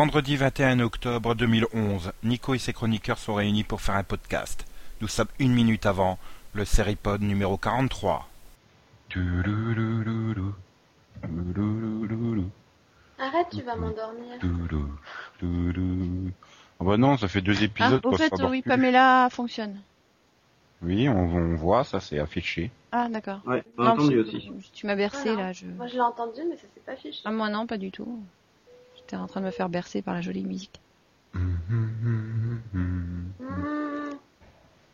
Vendredi 21 octobre 2011, Nico et ses chroniqueurs sont réunis pour faire un podcast. Nous sommes une minute avant le Seripod numéro 43. Arrête, tu vas m'endormir. Ah bah non, ça fait deux Ah, épisodes au qu'on fait, oui, plus. Pamela fonctionne. Oui, on, on voit, ça c'est affiché. Ah, d'accord. Ouais, on a Non, entendu aussi. Tu m'as bercé, Voilà. là. Je... Moi je l'ai entendu, mais ça s'est pas fiché. Ah, moi non, pas du tout. J'étais en train de me faire bercer par la jolie musique.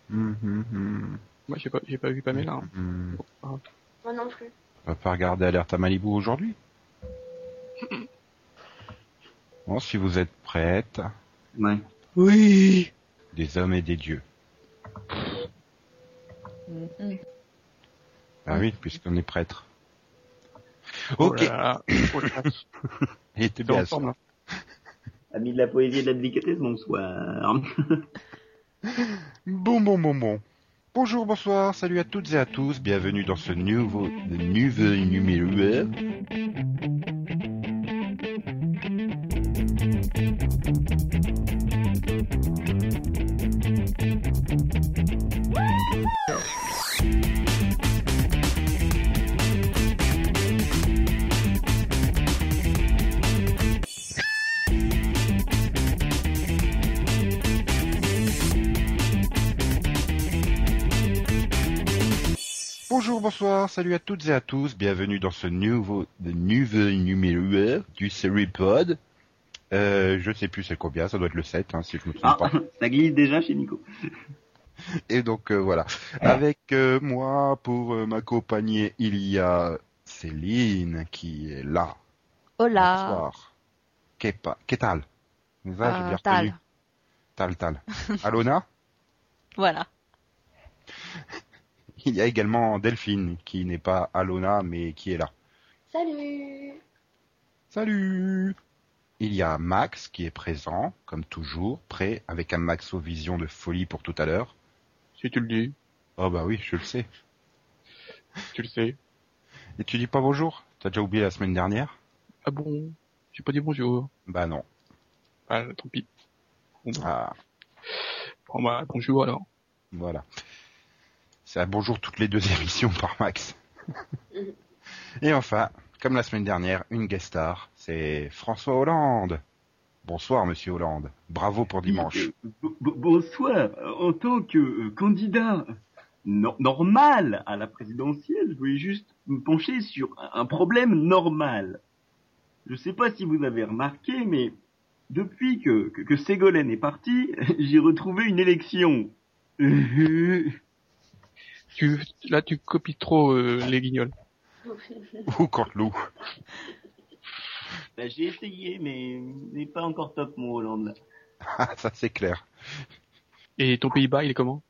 Moi, j'ai pas, j'ai pas vu Pamela. hein. Moi non plus. On va pas regarder Alerte à Malibu aujourd'hui Bon, si vous êtes Ouais. Oui. des hommes et des dieux. Mhm. Ah oui, puisqu'on est prêtre. Oh Ok. Oh là là. il était T'es bien en forme. Amis de la poésie et de la délicatesse, bonsoir. Bon, bon, bon, bon. Bonjour, bonsoir, salut à toutes et à tous, bienvenue dans ce nouveau, nouveau numéro. Bonjour, bonsoir, salut à toutes et à tous, bienvenue dans ce nouveau, numéro du Seripod. Euh, je sais plus c'est combien, ça doit être le 7, hein, si je me trompe Ah, pas. ça glisse déjà chez Nico. Et donc euh, voilà, avec euh, moi pour euh, m'accompagner, il y a Céline qui est là. Hola. Bonsoir. Kepa, Ketal. Ça, j'ai Euh, bien Tal. Tal, Tal. Alona? Voilà. Il y a également Delphine qui n'est pas Alona mais qui est là. Salut Salut Il y a Max qui est présent, comme toujours, prêt, avec un Maxo Vision de folie pour tout à l'heure. Si tu le dis, Oh bah oui, je le sais. tu le sais. Et tu dis pas bonjour? T'as déjà oublié la semaine dernière? Ah bon? J'ai pas dit bonjour. Bah non. Ah, tant pis. Bon, bah, Ah, bon, bah, bonjour alors. voilà. C'est un bonjour toutes les deux émissions par Max. Et enfin, comme la semaine dernière, une guest star, c'est François Hollande. Bonsoir Monsieur Hollande. Bravo pour dimanche. Euh, bo- bonsoir. En tant que euh, candidat no- normal à la présidentielle, je voulais juste me pencher sur un- problème normal. Je sais pas si vous avez remarqué, mais depuis que, que, que Ségolène est parti, j'ai retrouvé une élection. Tu, là, tu copies trop euh, les guignols. Ou Canteloup. bah, j'ai essayé, mais n'est pas encore top mon Hollande. Ah, ça c'est clair. Et ton Pays-Bas, il est comment?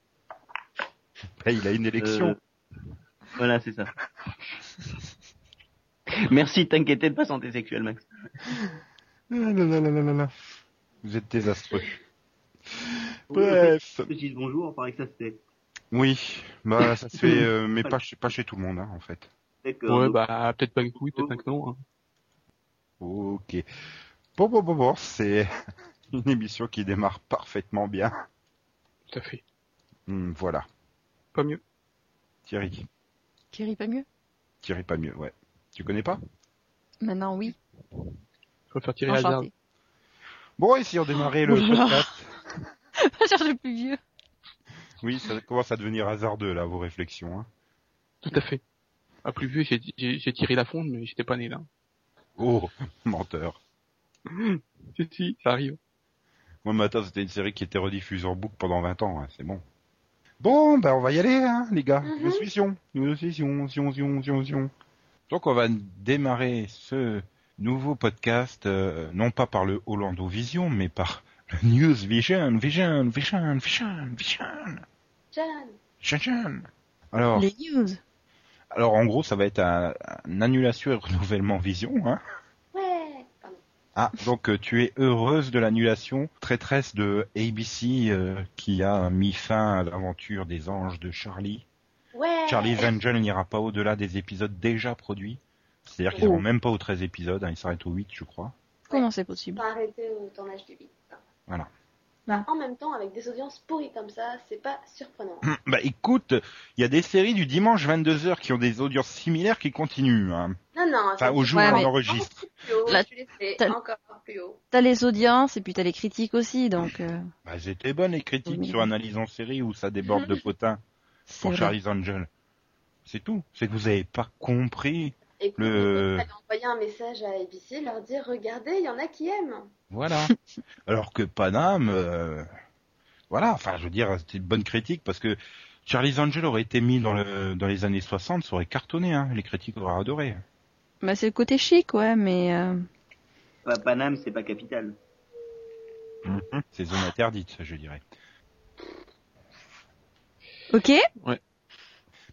Bah, il a une élection. Euh, voilà, c'est ça. Merci de t'inquiéter de pas santé sexuelle, Max. Là là là. Vous êtes désastreux. Bref. Bonjour, on paraît Oui, bah ça se fait, euh, mais pas chez, pas chez tout le monde, hein, en fait. D'accord. Ouais, bah, peut-être pas que oui, peut-être pas que non. hein. Ok. Bon, bon, bon, bon, c'est une émission qui démarre parfaitement bien. Tout à fait. Hmm, voilà. Pas mieux. Thierry. Thierry, pas mieux? Thierry pas mieux, ouais. Tu connais pas? Maintenant, oui. Je vais faire. Enchanté. Bon, et si on démarrait le podcast Pas chercher plus vieux. Oui, ça commence à devenir hasardeux, là, vos réflexions. Hein. Tout à fait. Ah, plus vieux, j'ai, tiré la fonte, mais j'étais pas né là. Oh, menteur. Si, si, ça arrive. Moi, matin, c'était une série qui était rediffusée en boucle pendant 20 ans, hein, c'est bon. Bon, ben on va y aller, hein, les gars. Mhm. Nous suis sion. Nous suis sion, sion, sion, sion, sion. Donc on va démarrer ce nouveau podcast, euh, non pas par le Hollando Vision, mais par le News Vision, Vision, Vision, Vision, Vision, Alors, Les news. alors en gros, ça va être un, un annulation et renouvellement Vision, hein. Ouais Pardon. Ah, donc euh, tu es heureuse de l'annulation, traîtresse de ABC euh, qui a mis fin à l'aventure des anges de Charlie. Ouais Charlie's Angel n'ira pas au-delà des épisodes déjà produits. C'est-à-dire qu'ils Oh. n'iront même pas aux 13 épisodes, hein, ils s'arrêtent aux 8 je crois. Comment c'est possible? Pas arrêter au tournage du 8. Voilà. Ah. En même temps, avec des audiences pourries comme ça, c'est pas surprenant. Bah écoute, il y a des séries du dimanche 22h qui ont des audiences similaires qui continuent. Hein. Non, non. Enfin, au jour Ouais, où on enregistre. T'as- encore plus haut. T'as les audiences et puis t'as les critiques aussi, donc euh, Bah, elles étaient bonnes les critiques Oui. sur Analyse en série où ça déborde de potin c'est pour vrai. Charlie's Angel. C'est tout. C'est que vous avez pas compris. Et puis, Le- envoyer un message à ABC, leur dire regardez, il y en a qui aiment. Voilà. Alors que Panam, euh, voilà, enfin je veux dire, c'était une bonne critique parce que Charlie's Angel aurait été mis dans, le, dans les années 60, ça aurait cartonné, hein. les critiques auraient adoré. Bah c'est le côté chic, ouais, mais euh, Pa- Paname, c'est pas capital. C'est zone interdite, je dirais. ok.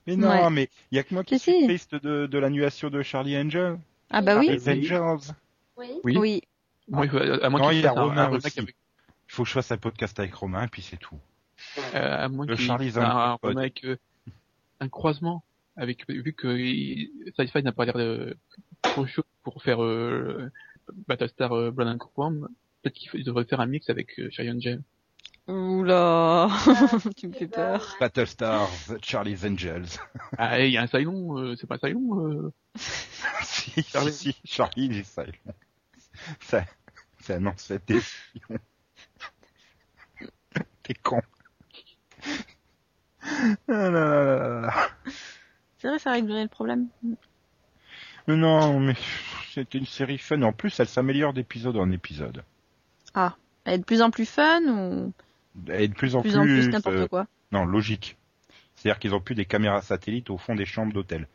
Mais non, Ouais. mais il y a que moi qui suis si. triste de, de l'annulation de Charlie Angel. Ah bah oui. Les Angels. Oui. Oui. Oui. Moi, il faut, à moins Non, qu'il il y a un, Romain un aussi. avec, Il faut que je fasse un podcast avec Romain, puis c'est tout. euh, à moins Le qu'il Charlie's fasse un, un Angels. remake, euh, un croisement avec, vu que il- Sci-Fi n'a pas l'air de trop chaud pour faire, euh, Battlestar euh, Blood and Chrome, peut-être qu'il devrait faire un mix avec euh, Charlie Angel. Oula, tu me fais peur. Battlestar, Charlie's Angels. Ah, et il y a un Cylon, euh, c'est pas un Cylon, euh, si, Charlie. si, Charlie, il est ça. Ça, c'est un ancêtre des Lions. T'es con. Ah là là là là. C'est vrai, ça réglerait le problème. Mais non, mais c'était une série fun. En plus, elle s'améliore d'épisode en épisode. Ah, elle est de plus en plus fun ou Elle est de plus en de plus, plus en plus n'importe euh, quoi non, logique. C'est-à-dire qu'ils ont plus des caméras satellites au fond des chambres d'hôtel.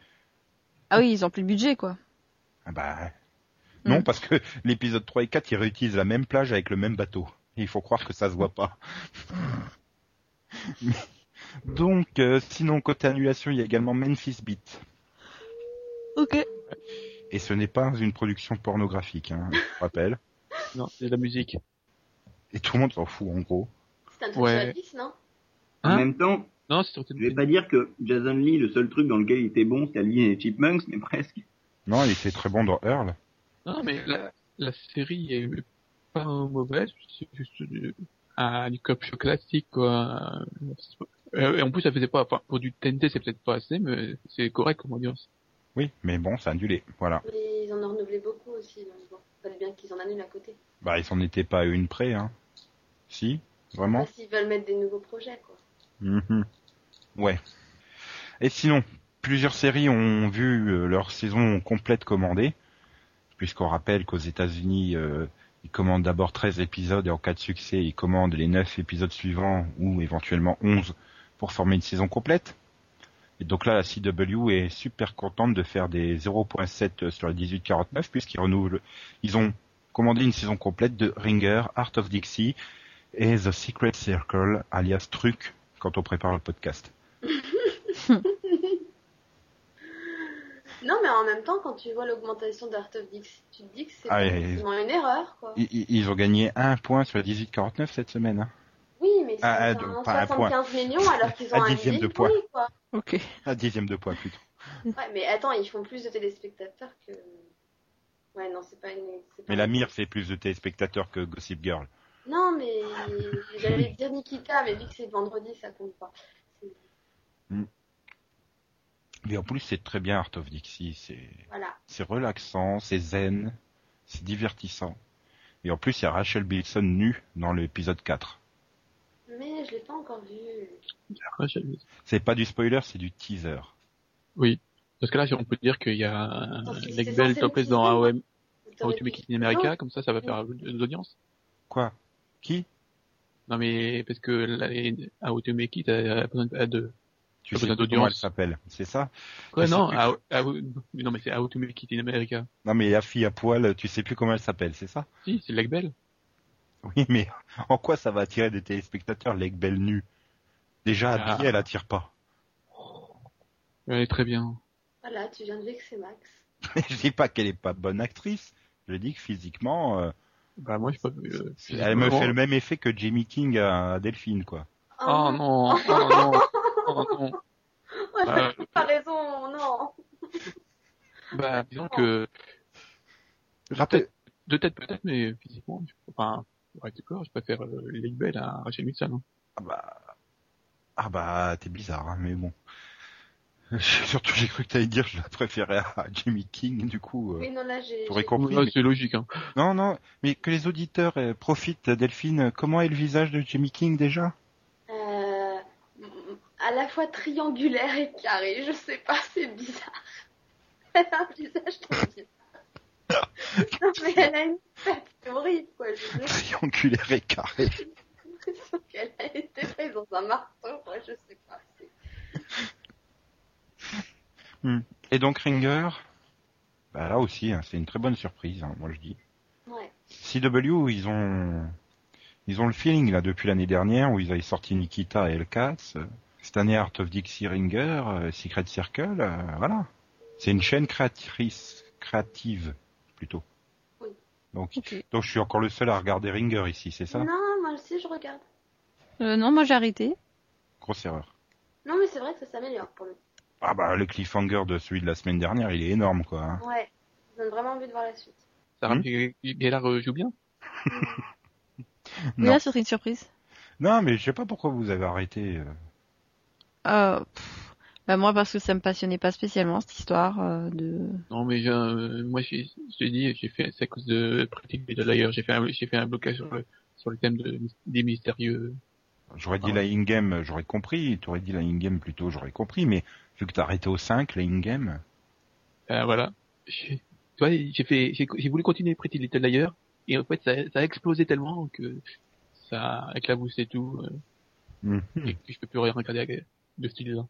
Ah oui, ils ont plus le budget, quoi. Ah bah, non, Mm. parce que l'épisode 3 et 4, ils réutilisent la même plage avec le même bateau. Et il faut croire que ça se voit pas. Donc, euh, sinon, côté annulation, il y a également Memphis Beat. Ok. Et ce n'est pas une production pornographique, hein, je rappelle. non, c'est de la musique. Et tout le monde s'en fout, en gros. C'est un truc Ouais. sur Alice, non En Hein même temps, Non, c'est sur je vais pas dire que Jason Lee, le seul truc dans lequel il était bon, c'était Lee et les Chipmunks, mais presque. Non, il était très bon dans Earl. Non, mais la, la série est pas mauvaise, c'est juste un du cop show classique, quoi. Euh, et en plus, ça faisait pas, enfin, pour du TNT, c'est peut-être pas assez, mais c'est correct comme audience. Oui, mais bon, c'est annulé. Voilà. Mais ils en ont renouvelé beaucoup aussi, donc bon, fallait bien qu'ils en annulent à côté. Bah, ils s'en étaient pas à une près, hein. Si Vraiment S'ils veulent mettre des nouveaux projets, quoi. Mhm. Ouais. Et sinon, plusieurs séries ont vu euh, leur saison complète commandée, puisqu'on rappelle qu'aux États-Unis, euh, ils commandent d'abord 13 épisodes et en cas de succès, ils commandent les 9 épisodes suivants ou éventuellement 11 pour former une saison complète. Et donc là, la CW est super contente de faire des 0.7 sur les 18-49 puisqu'ils renouvelent, ils ont commandé une saison complète de Ringer, Art of Dixie et The Secret Circle, alias Truc, quand on prépare le podcast. Non, mais en même temps, quand tu vois l'augmentation d'Art of Dix, tu te dis que c'est Ah, forcément une erreur, quoi. Ils, ils- ils ont gagné un point sur les 18-49 cette semaine. Hein. Oui, mais c'est Ah, ah, un donc, pas un point. 75 millions alors qu'ils ont Un un dixième de oui, quoi. Ok. Un dixième de point plutôt. Ouais, mais attends, ils font plus de téléspectateurs que... Ouais, non, c'est pas une... pas Mais la mire fait plus de téléspectateurs que Gossip Girl. Non, mais j'allais dire Nikita, mais vu que c'est vendredi, ça compte pas. C'est- Mais en plus, c'est très bien Art of Dixie. C'est, Voilà. relaxant, c'est zen, c'est divertissant. Et en plus, il y a Rachel Bilson nue dans l'épisode 4. Mais je l'ai pas encore vu. C'est pas du spoiler, c'est du teaser. Oui. Parce que là, on peut dire qu'il y a un Parce que Leg c'est Bell censé topless le dans. AOM, How to Make America, comme ça, ça va faire de l'audience. Quoi? Qui? Non, mais parce que là, les- How to Make It a besoin de-. Tu sais comment elle s'appelle, c'est ça? Quoi, non, plus. Non, mais c'est How to Make It in America. Non mais la fille à poil, tu sais plus comment elle s'appelle, c'est ça? Si, c'est Bell. Oui, mais en quoi ça va attirer des téléspectateurs, les belles nues Déjà Ah. habillée, elle attire pas. Elle est très bien. Voilà, tu viens de vexer Max. je dis pas qu'elle est pas bonne actrice, je dis que physiquement, euh, Bah, moi, je pas vu, euh, elle me fait le même effet que Jamie King à Delphine, quoi. Oh non, oh non, oh non. Ouais, Ah. T'as raison, non. Bah, disons que, Rappel... de tête peut-être, mais physiquement, je- enfin, pour être corps, je préfère euh, Lake Bell à Rachel Wilson. hein. Ah bah, ah bah, t'es bizarre, hein, mais bon. Surtout, j'ai cru que t'allais dire je la préférais à Jamie King, du coup. euh, Oui, non, là, j'ai. T'aurais j'ai- compris. Ouais, mais- c'est logique. Hein. Non, non, mais que les auditeurs euh, profitent, Delphine. Comment est le visage de Jamie King déjà? Euh, à la fois triangulaire et carré, je sais pas, c'est bizarre. Elle a un visage trop bizarre. non, mais elle a une tête, horrible, quoi. Je Triangulaire et carré. l'impression qu'elle a été faite dans un marteau, quoi, je sais pas. C'est- Et donc Ringer, bah là aussi, hein, c'est une très bonne surprise, hein, moi je dis. Ouais. CW, ils ont, ils ont le feeling là depuis l'année dernière où ils avaient sorti Nikita et Elkas. Euh, Cette année, Art of Dixie Ringer, euh, Secret Circle, euh, voilà. C'est une chaîne créatrice, créative plutôt. Oui. Donc, donc je suis encore le seul à regarder Ringer ici, c'est ça? Non, moi aussi, je regarde. Euh, non, moi j'ai arrêté. Grosse erreur. Non, mais c'est vrai que ça s'améliore pour le coup. Ah bah le cliffhanger de celui de la semaine dernière, il est énorme quoi. hein. Ouais. Ça donne vraiment envie de voir la suite. Sarah Hmm. Gellar euh, joue bien? Là, ce serait une surprise. Non, mais je sais pas pourquoi vous avez arrêté. euh. Euh, pff, bah moi, parce que ça me passionnait pas spécialement, cette histoire euh, de... Non, mais j'ai, euh, moi, j'ai, je t'ai dit, j'ai fait, c'est à cause de Pretty Little Liars, j'ai fait un, j'ai fait un blocage sur le, sur le thème de, des mystérieux. J'aurais dit Ah. la in-game, j'aurais compris. T'aurais dit la in-game plutôt, j'aurais compris. Mais vu que t'as arrêté au 5, la in-game... Euh, voilà. J'ai, tu vois, j'ai fait, j'ai, j'ai voulu continuer Pretty Little Liars, et en fait, ça, ça a explosé tellement que ça a éclaboussé tout, euh, Mhm. et que je peux plus rien regarder avec- de ce style-là.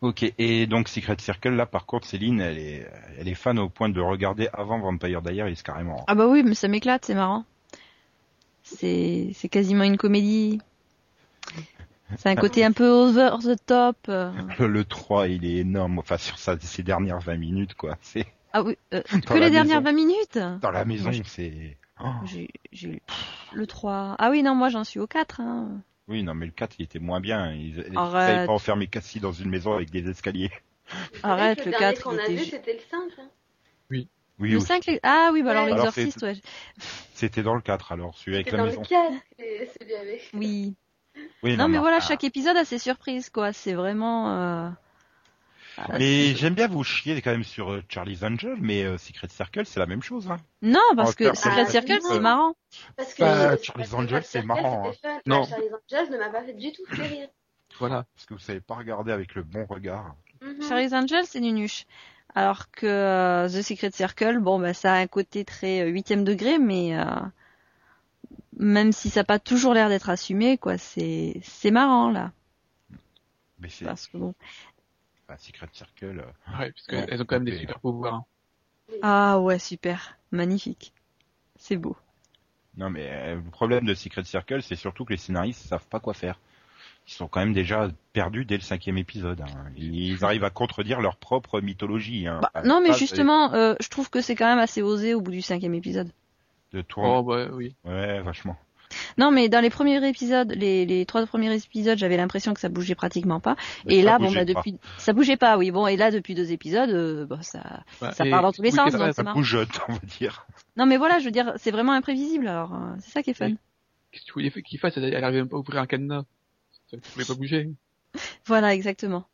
Ok, et donc Secret Circle, là par contre, Céline, elle est, elle est fan au point de regarder avant Vampire Diaries carrément. Ah bah oui, mais ça m'éclate, c'est marrant. C'est c'est quasiment une comédie. C'est un côté un peu over the top. Le, le 3, il est énorme. Enfin, sur sa, ses dernières 20 minutes, quoi. C'est Ah oui, euh, que les dernières maison. 20 minutes dans la maison, je- c'est. Oh. J'ai le 3. Ah oui, non, moi j'en suis au 4. Hein. Oui, non, mais le 4, il était moins bien. Ils, savaient pas enfermer Cassie dans une maison avec des escaliers. Arrête, le, le dernier 4. qu'on a vu, était... c'était le 5. Hein. Oui, Le oui. 5, les- ah oui, bah alors Ouais. Alors, l'exorciste, ouais. C'était dans le 4, alors, celui avec C'était la dans maison. le 4, et celui avec. Oui. Oui, Non, mais voilà, ah. chaque épisode a ses surprises, quoi. C'est vraiment. euh, ah, Mais j'aime bien vous chier quand même sur euh, Charlie's Angel, mais euh, Secret Circle, c'est la même chose. Hein. Non, parce en que Secret Circle, c'est marrant. Parce que Bah, euh, Charlie's parce que Angels, c'est marrant, fun. Non. Bah, Charlie's Angels ne m'a pas fait du tout fait rire. Voilà. Parce que vous savez pas regarder avec le bon regard. Mhm. Charlie's Angel, c'est nunuche. Alors que euh, The Secret Circle, bon, bah, ça a un côté très euh, huitième degré, mais euh, même si ça n'a pas toujours l'air d'être assumé, quoi, c'est c'est marrant là. Mais c'est Parce que bon. enfin, Secret Circle. euh, Ouais, parce Ouais, qu'elles ont quand même des super pouvoirs. hein. Ah ouais, super, magnifique, c'est beau. Non, mais euh, le problème de Secret Circle, c'est surtout que les scénaristes savent pas quoi faire. Ils sont quand même déjà perdus dès le cinquième épisode. hein. Ils arrivent à contredire leur propre mythologie. Hein. Bah, non, mais justement, euh, je trouve que c'est quand même assez osé au bout du cinquième épisode. De tourner. Oh, bah, oui. Ouais, vachement. Non, mais dans les premiers épisodes, les, les trois premiers épisodes, j'avais l'impression que ça bougeait pratiquement pas. Mais et là, bon, bah, pas. depuis, ça bougeait pas, oui. Bon, et là, depuis deux épisodes, euh, bon, ça, Bah, ça part dans tous les oui, sens, donc Ça marrant. bougeote, on va dire. Non, mais voilà, je veux dire, c'est vraiment imprévisible, alors, euh, c'est ça qui est fun. Qu'est-ce que tu voulais qu'il fasse? Elle arrivait même pas à ouvrir un cadenas. Ça ne pouvait pas bouger. Voilà, exactement.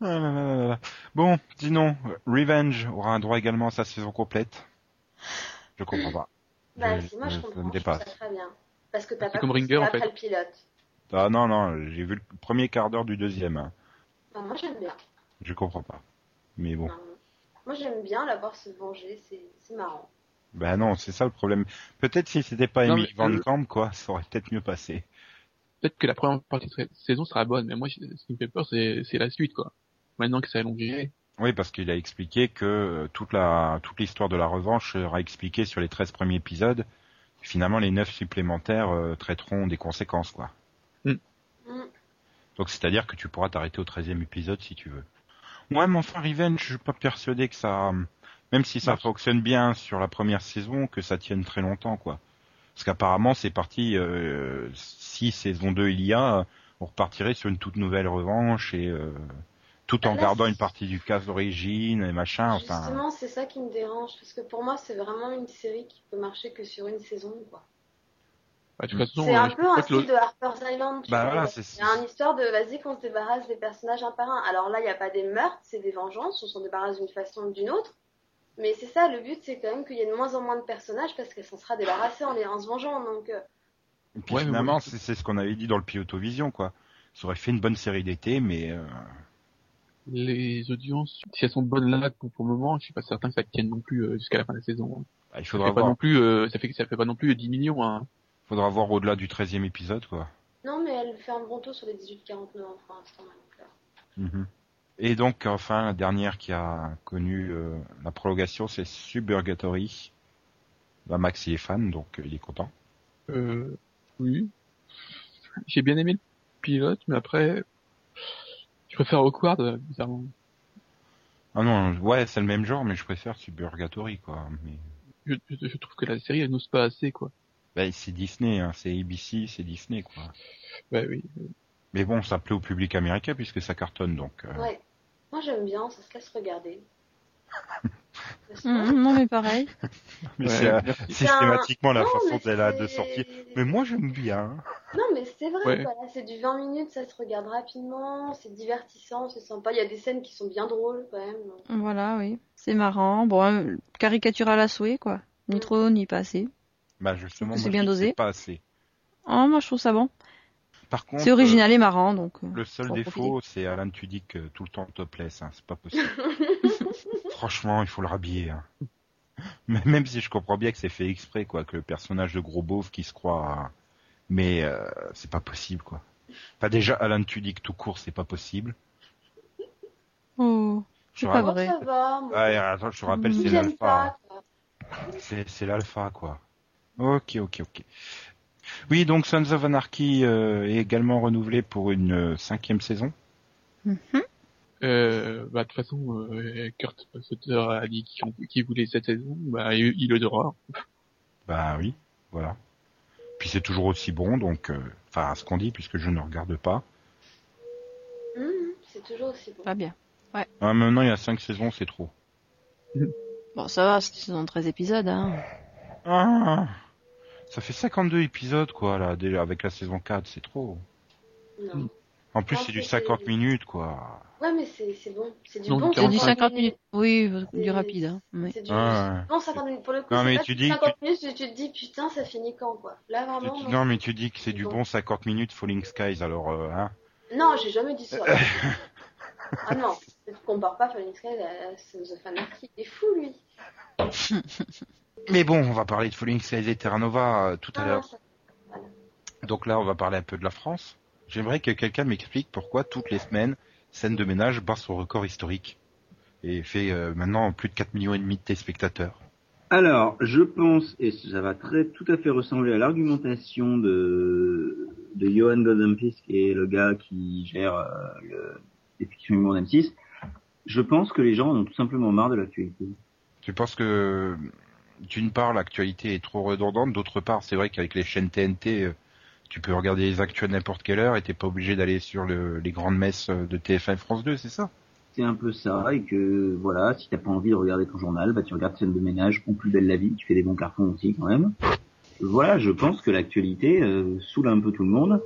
Ah là là là là. Bon, sinon, Revenge aura un droit également à sa saison complète? Je comprends pas. Bah, Je- si, moi je ça comprends. me je trouve dépasse. ça très bien. Parce que t'as pas comme Ringer, en après fait. le pilote. Ah non, non, j'ai vu le premier quart d'heure du deuxième. Non, moi j'aime bien. Je comprends pas. Mais bon. Non. Moi j'aime bien la voir se venger, c'est marrant. Bah non, c'est ça le problème. Peut-être si c'était pas Non, Emily Van euh, Camp, quoi, ça aurait peut-être mieux passé. Peut-être que la première partie de cette saison sera bonne, mais moi, ce qui me fait peur, c'est la suite, quoi. Maintenant que c'est allongé. Oui, parce qu'il a expliqué que euh, toute la toute l'histoire de la revanche sera expliquée sur les 13 premiers épisodes. Finalement, les 9 supplémentaires euh, traiteront des conséquences, quoi. Mm. Donc c'est-à-dire que tu pourras t'arrêter au 13e épisode si tu veux. Ouais, mais enfin Revenge, je suis pas persuadé que ça, même si ça Marche. fonctionne bien sur la première saison, que ça tienne très longtemps, quoi. Parce qu'apparemment c'est parti, euh, si saison 2 il y a, on repartirait sur une toute nouvelle revanche et euh, tout en Là, gardant une partie du cast d'origine et machin. Enfin, Justement, c'est ça qui me dérange, parce que pour moi, c'est vraiment une série qui peut marcher que sur une saison, quoi. Bah, C'est euh, un je peu un style le- de Harper's Island. tu Bah vois. voilà, c'est- Il y a une histoire de vas-y qu'on se débarrasse des personnages un par un. Alors là, il n'y a pas des meurtres, c'est des vengeances, on s'en débarrasse d'une façon ou d'une autre. Mais c'est ça, le but, c'est quand même qu'il y ait de moins en moins de personnages parce qu'elle s'en sera débarrassée en, les- en se vengeant. Donc, euh, et puis Ouais, finalement, c'est c'est ce qu'on avait dit dans le piloto vision, quoi. Ça aurait fait une bonne série d'été, mais euh, les audiences, si elles sont bonnes là pour, pour le moment, je suis pas certain que ça tienne non plus euh, jusqu'à la fin de la saison. bah, il Ça faudra fait pas non plus, euh, ça fait ça fait pas non plus 10 millions. Hein. faudra voir au-delà du 13e épisode, quoi. non, mais elle fait un bon taux sur les 18-49 ans pour l'instant. euh. Mhm. Et donc, enfin, la dernière qui a connu euh, la prolongation, c'est Suburgatory. Bah, Max il est fan, donc euh, il est content. Euh, oui. J'ai bien aimé le pilote, mais après, préfère Awkward, euh, bizarrement. Ah non, ouais, c'est le même genre, mais je préfère Suburgatory, quoi. Mais Je, je, je trouve que la série, elle n'ose pas assez, quoi. bah, c'est Disney, hein, c'est ABC, c'est Disney, quoi. Bah oui. Mais bon, ça plaît au public américain puisque ça cartonne, donc. euh, Ouais. Moi, j'aime bien, ça se laisse regarder. Pas Mhm, non mais pareil. mais Ouais, c'est euh, merci. systématiquement la Non, façon mais dont elle a de c'est- sortir. Mais moi, j'aime bien. Non, mais c'est vrai, Ouais. c'est du 20 minutes, ça se regarde rapidement, c'est divertissant, c'est sympa. Il y a des scènes qui sont bien drôles, quand même. Voilà, oui. C'est marrant. Bon, euh, caricatural à souhait, quoi. Ni trop, ni pas assez. Bah, justement, C'est bien dosé. c'est pas assez. Oh, moi, je trouve ça bon. Par contre, C'est original et marrant, donc. euh, euh, le seul défaut, c'est Alan Tudyk euh, tout le temps topless, hein, c'est pas possible. Franchement, il faut le rhabiller. Hein. Mais Même si je comprends bien que c'est fait exprès, quoi, que le personnage de gros beauf qui se croit, mais euh, c'est pas possible, quoi. Enfin, déjà, Alan Tudyk tout court, c'est pas possible. Oh, Je c'est pas Moi, vrai. ça va. moi. Ouais, attends, je te rappelle, c'est l'alpha. C'est, l'alpha, quoi. Ok, ok, ok. Oui, donc Sons of Anarchy euh, est également renouvelé pour une euh, cinquième saison. Mhm. Euh, bah, de toute façon, euh, Kurt Sutter a dit qu'il voulait cette saison, bah, il, il le devra. Bah oui, voilà. Puis c'est toujours aussi bon, donc, euh, enfin, ce qu'on dit, puisque je ne regarde pas. Hum, c'est toujours aussi bon. Pas bien. Ah, maintenant, il y a cinq saisons, c'est trop. Bon, ça va, c'est dans 13 épisodes, hein. Ah, ça fait 52 épisodes, quoi, là, déjà, avec la saison 4, c'est trop. Non. En plus, c'est du c'est- 50 minutes, quoi. Ouais, mais c'est c'est bon. C'est du Non, bon du C'est du 45 50 minutes. Oui, du C'est- rapide, hein. Oui. C'est du Ah, bon 50 minutes. Pour le coup, Non, c'est mais pas tu du dis- 50 minutes, tu, tu te dis putain, ça finit quand, quoi. Là, vraiment. Tu- non. non, mais tu dis que c'est du Bon. bon 50 minutes Falling Skies, alors, euh, hein. Non, j'ai jamais dit ça. ah non, tu compares pas Falling Sky à Sons of Anarchy. Il est fou, lui. Mais bon, on va parler de Falling Skies et Terra Nova euh, tout à Ah, l'heure. ça- Donc là, on va parler un peu de la France. J'aimerais que quelqu'un m'explique pourquoi toutes les semaines, scène de ménage bat son record historique et fait euh, maintenant plus de 4 millions et demi de téléspectateurs. Alors, je pense, et ça va très tout à fait ressembler à l'argumentation de, de Johan Goldenfisk et le gars qui gère euh, le, les fictions humour d'M6, je pense que les gens en ont tout simplement marre de l'actualité. Tu penses que d'une part l'actualité est trop redondante, d'autre part c'est vrai qu'avec les chaînes TNT, euh, tu peux regarder les actus à n'importe quelle heure et t'es pas obligé d'aller sur le- les grandes messes euh, de TF1 et France 2, c'est ça? C'est un peu ça, et que voilà, si t'as pas envie de regarder ton journal, bah tu regardes scène de ménage ou plus belle la vie, tu fais des bons cartons aussi quand même. Voilà, je pense que l'actualité euh, saoule un peu tout le monde.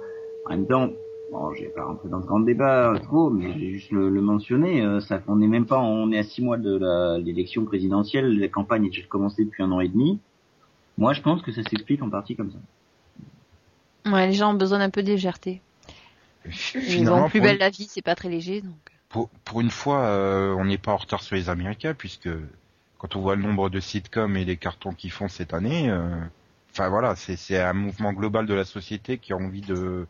En même temps, bon, je vais pas rentrer dans ce grand débat trop, mais j'ai juste le, le mentionner. euh, ça, on n'est même pas, on est à six mois de l'élection présidentielle, la campagne est déjà commencée depuis un an et demi. Moi, je pense que ça s'explique en partie comme ça. Ouais, les gens ont besoin d'un peu de légèreté. Ils Finalement, ont plus belle une- la vie, c'est pas très léger, donc. pour, pour une fois, euh, on n'est pas en retard sur les Américains, puisque quand on voit le nombre de sitcoms et les cartons qu'ils font cette année, euh, enfin voilà, c'est c'est un mouvement global de la société qui a envie de,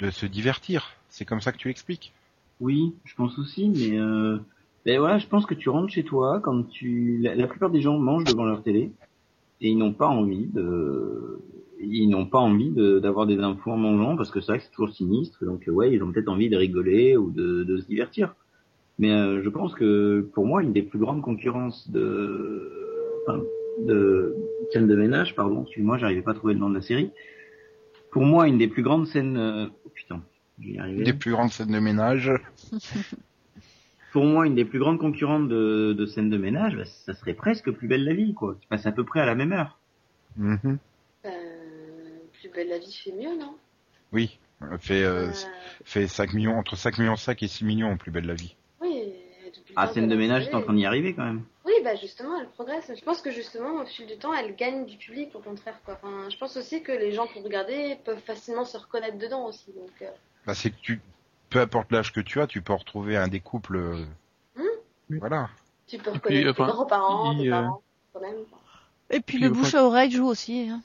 de se divertir. C'est comme ça que tu l'expliques Oui, je pense aussi, mais euh, ben voilà, je pense que tu rentres chez toi quand tu, la, la plupart des gens mangent devant leur télé et ils n'ont pas envie de, ils n'ont pas envie de- d'avoir des infos en mangeant parce que c'est vrai que c'est toujours sinistre, donc euh, ouais, ils ont peut-être envie de rigoler ou de, de se divertir. Mais euh, je pense que pour moi, une des plus grandes concurrences de, enfin, de scène de ménage, pardon, excuse-moi, j'arrivais pas à trouver le nom de la série. Pour moi, une des plus grandes scènes, euh, oh, putain, je vais y arriver. Des plus grandes scènes de ménage. pour moi, une des plus grandes concurrentes de, de scène de ménage, bah, ça serait presque Plus belle la vie, quoi. Qui passe à peu près à la même heure. Mhm. Euh, plus belle la vie fait mieux, non? Oui, fait, euh, Euh, fait 5 millions, entre 5 millions 5 et 6 millions en plus belle la vie. Oui. Ah, scène de ménage, t'es en train d'y arriver quand même. Oui, bah justement, elle progresse. Je pense que justement, au fil du temps, elle gagne du public, au contraire. Quoi. Enfin, je pense aussi que les gens pour regarder peuvent facilement se reconnaître dedans aussi. Donc, euh, Bah, c'est que tu, peu importe l'âge que tu as, tu peux retrouver un des couples. euh, Hmm. Voilà. tu peux puis, reconnaître tes grands-parents, il, tes euh, parents, quand même. Et puis Puis, le bouche à oreille joue aussi. Hein.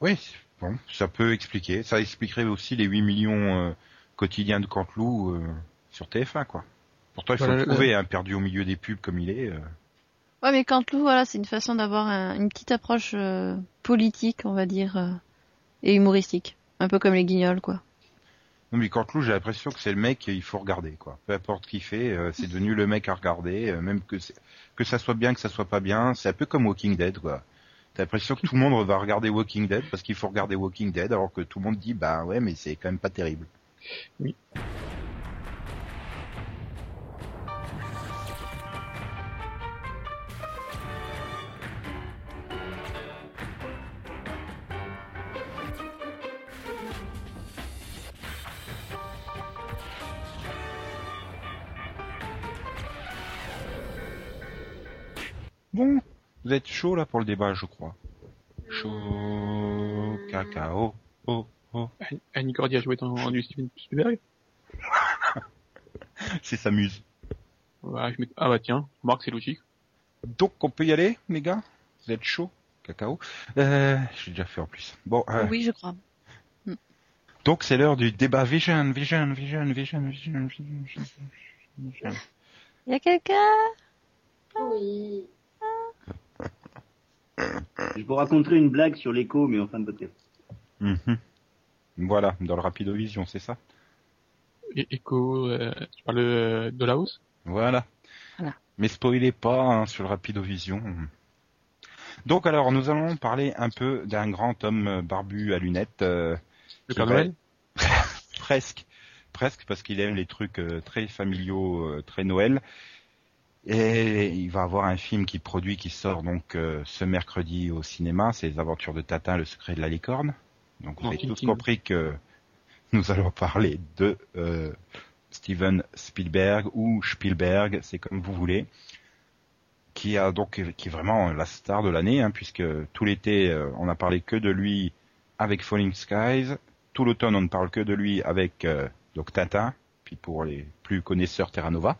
Oui, bon, ça peut expliquer. Ça expliquerait aussi les 8 millions euh, quotidiens de Canteloup euh, sur TF1, quoi. Pourtant, il faut Voilà, le trouver, un perdu au milieu des pubs comme il est. euh. Ouais, mais Canteloup, voilà, c'est une façon d'avoir un- une petite approche euh, politique, on va dire, euh, et humoristique. Un peu comme les guignols, quoi. Non, mais Canteloup, j'ai l'impression que c'est le mec qu'il faut regarder, quoi. Peu importe qui fait, euh, c'est devenu le mec à regarder, euh, même que c'est- que ça soit bien, que ça soit pas bien. C'est un peu comme Walking Dead, quoi. T'as l'impression que tout le monde va regarder Walking Dead parce qu'il faut regarder Walking Dead, alors que tout le monde dit, bah ouais, mais c'est quand même pas terrible. Bon, vous êtes chaud là pour le débat, je crois. Chaud, cacao, oh, oh. Annie- Cordy a joué dans, du Steven Spielberg. C'est s'amuse. Voilà, je mets- Ah bah tiens, Marc, c'est logique. Donc, on peut y aller, les gars? Vous êtes chaud, cacao euh, J'ai déjà fait en plus. Bon, euh, Oui, je crois. donc c'est l'heure du débat Vision, Vision, Vision, Vision, Vision, Vision, Vision, Vision. Y a quelqu'un? Oui. Je vous raconterai une blague sur l'écho, mais en fin de podcast. Mhm. Voilà, dans le Rapidovision, c'est ça? Et Echo, euh, tu parles euh, de la hausse? Voilà. Voilà. Mais spoilez pas hein, sur le Rapidovision. Donc alors, nous allons parler un peu d'un grand homme barbu à lunettes. euh, Le Père Noël? Presque. Presque, parce qu'il aime les trucs euh, très familiaux, euh, très Noël. Et il va avoir un film qui produit, qui sort donc euh, ce mercredi au cinéma, c'est Les Aventures de Tatin, le secret de la licorne. Donc vous Non, avez tous compris que nous allons parler de euh, Steven Spielberg ou Spielberg, c'est comme vous voulez, qui a donc qui est vraiment la star de l'année, hein, puisque tout l'été euh, on n'a parlé que de lui avec Falling Skies, tout l'automne on ne parle que de lui avec euh, donc Tintin, puis pour les plus connaisseurs Terra Nova.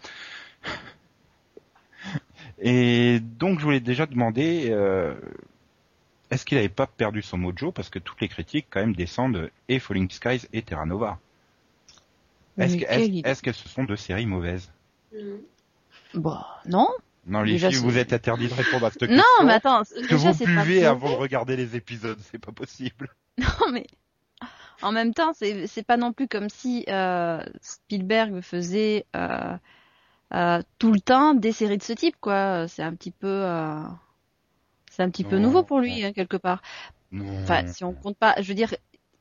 Et donc je voulais déjà demander, euh, est-ce qu'il n'avait pas perdu son mojo parce que toutes les critiques quand même descendent et Falling Skies et Terra Nova. Est-ce que- est-ce qu'elles ce sont deux séries mauvaises? Bah, non. Non, les Déjà, filles, vous êtes interdits de répondre à cette Non, mais attends, que déjà, vous pas buvez avant de regarder les épisodes, c'est pas possible. Non, mais en même temps, c'est pas non plus comme si euh, Spielberg faisait euh, tout le temps des séries de ce type, quoi. C'est un petit peu, euh, c'est un petit peu nouveau pour lui, hein, quelque part. Non. Enfin, si on compte pas, je veux dire,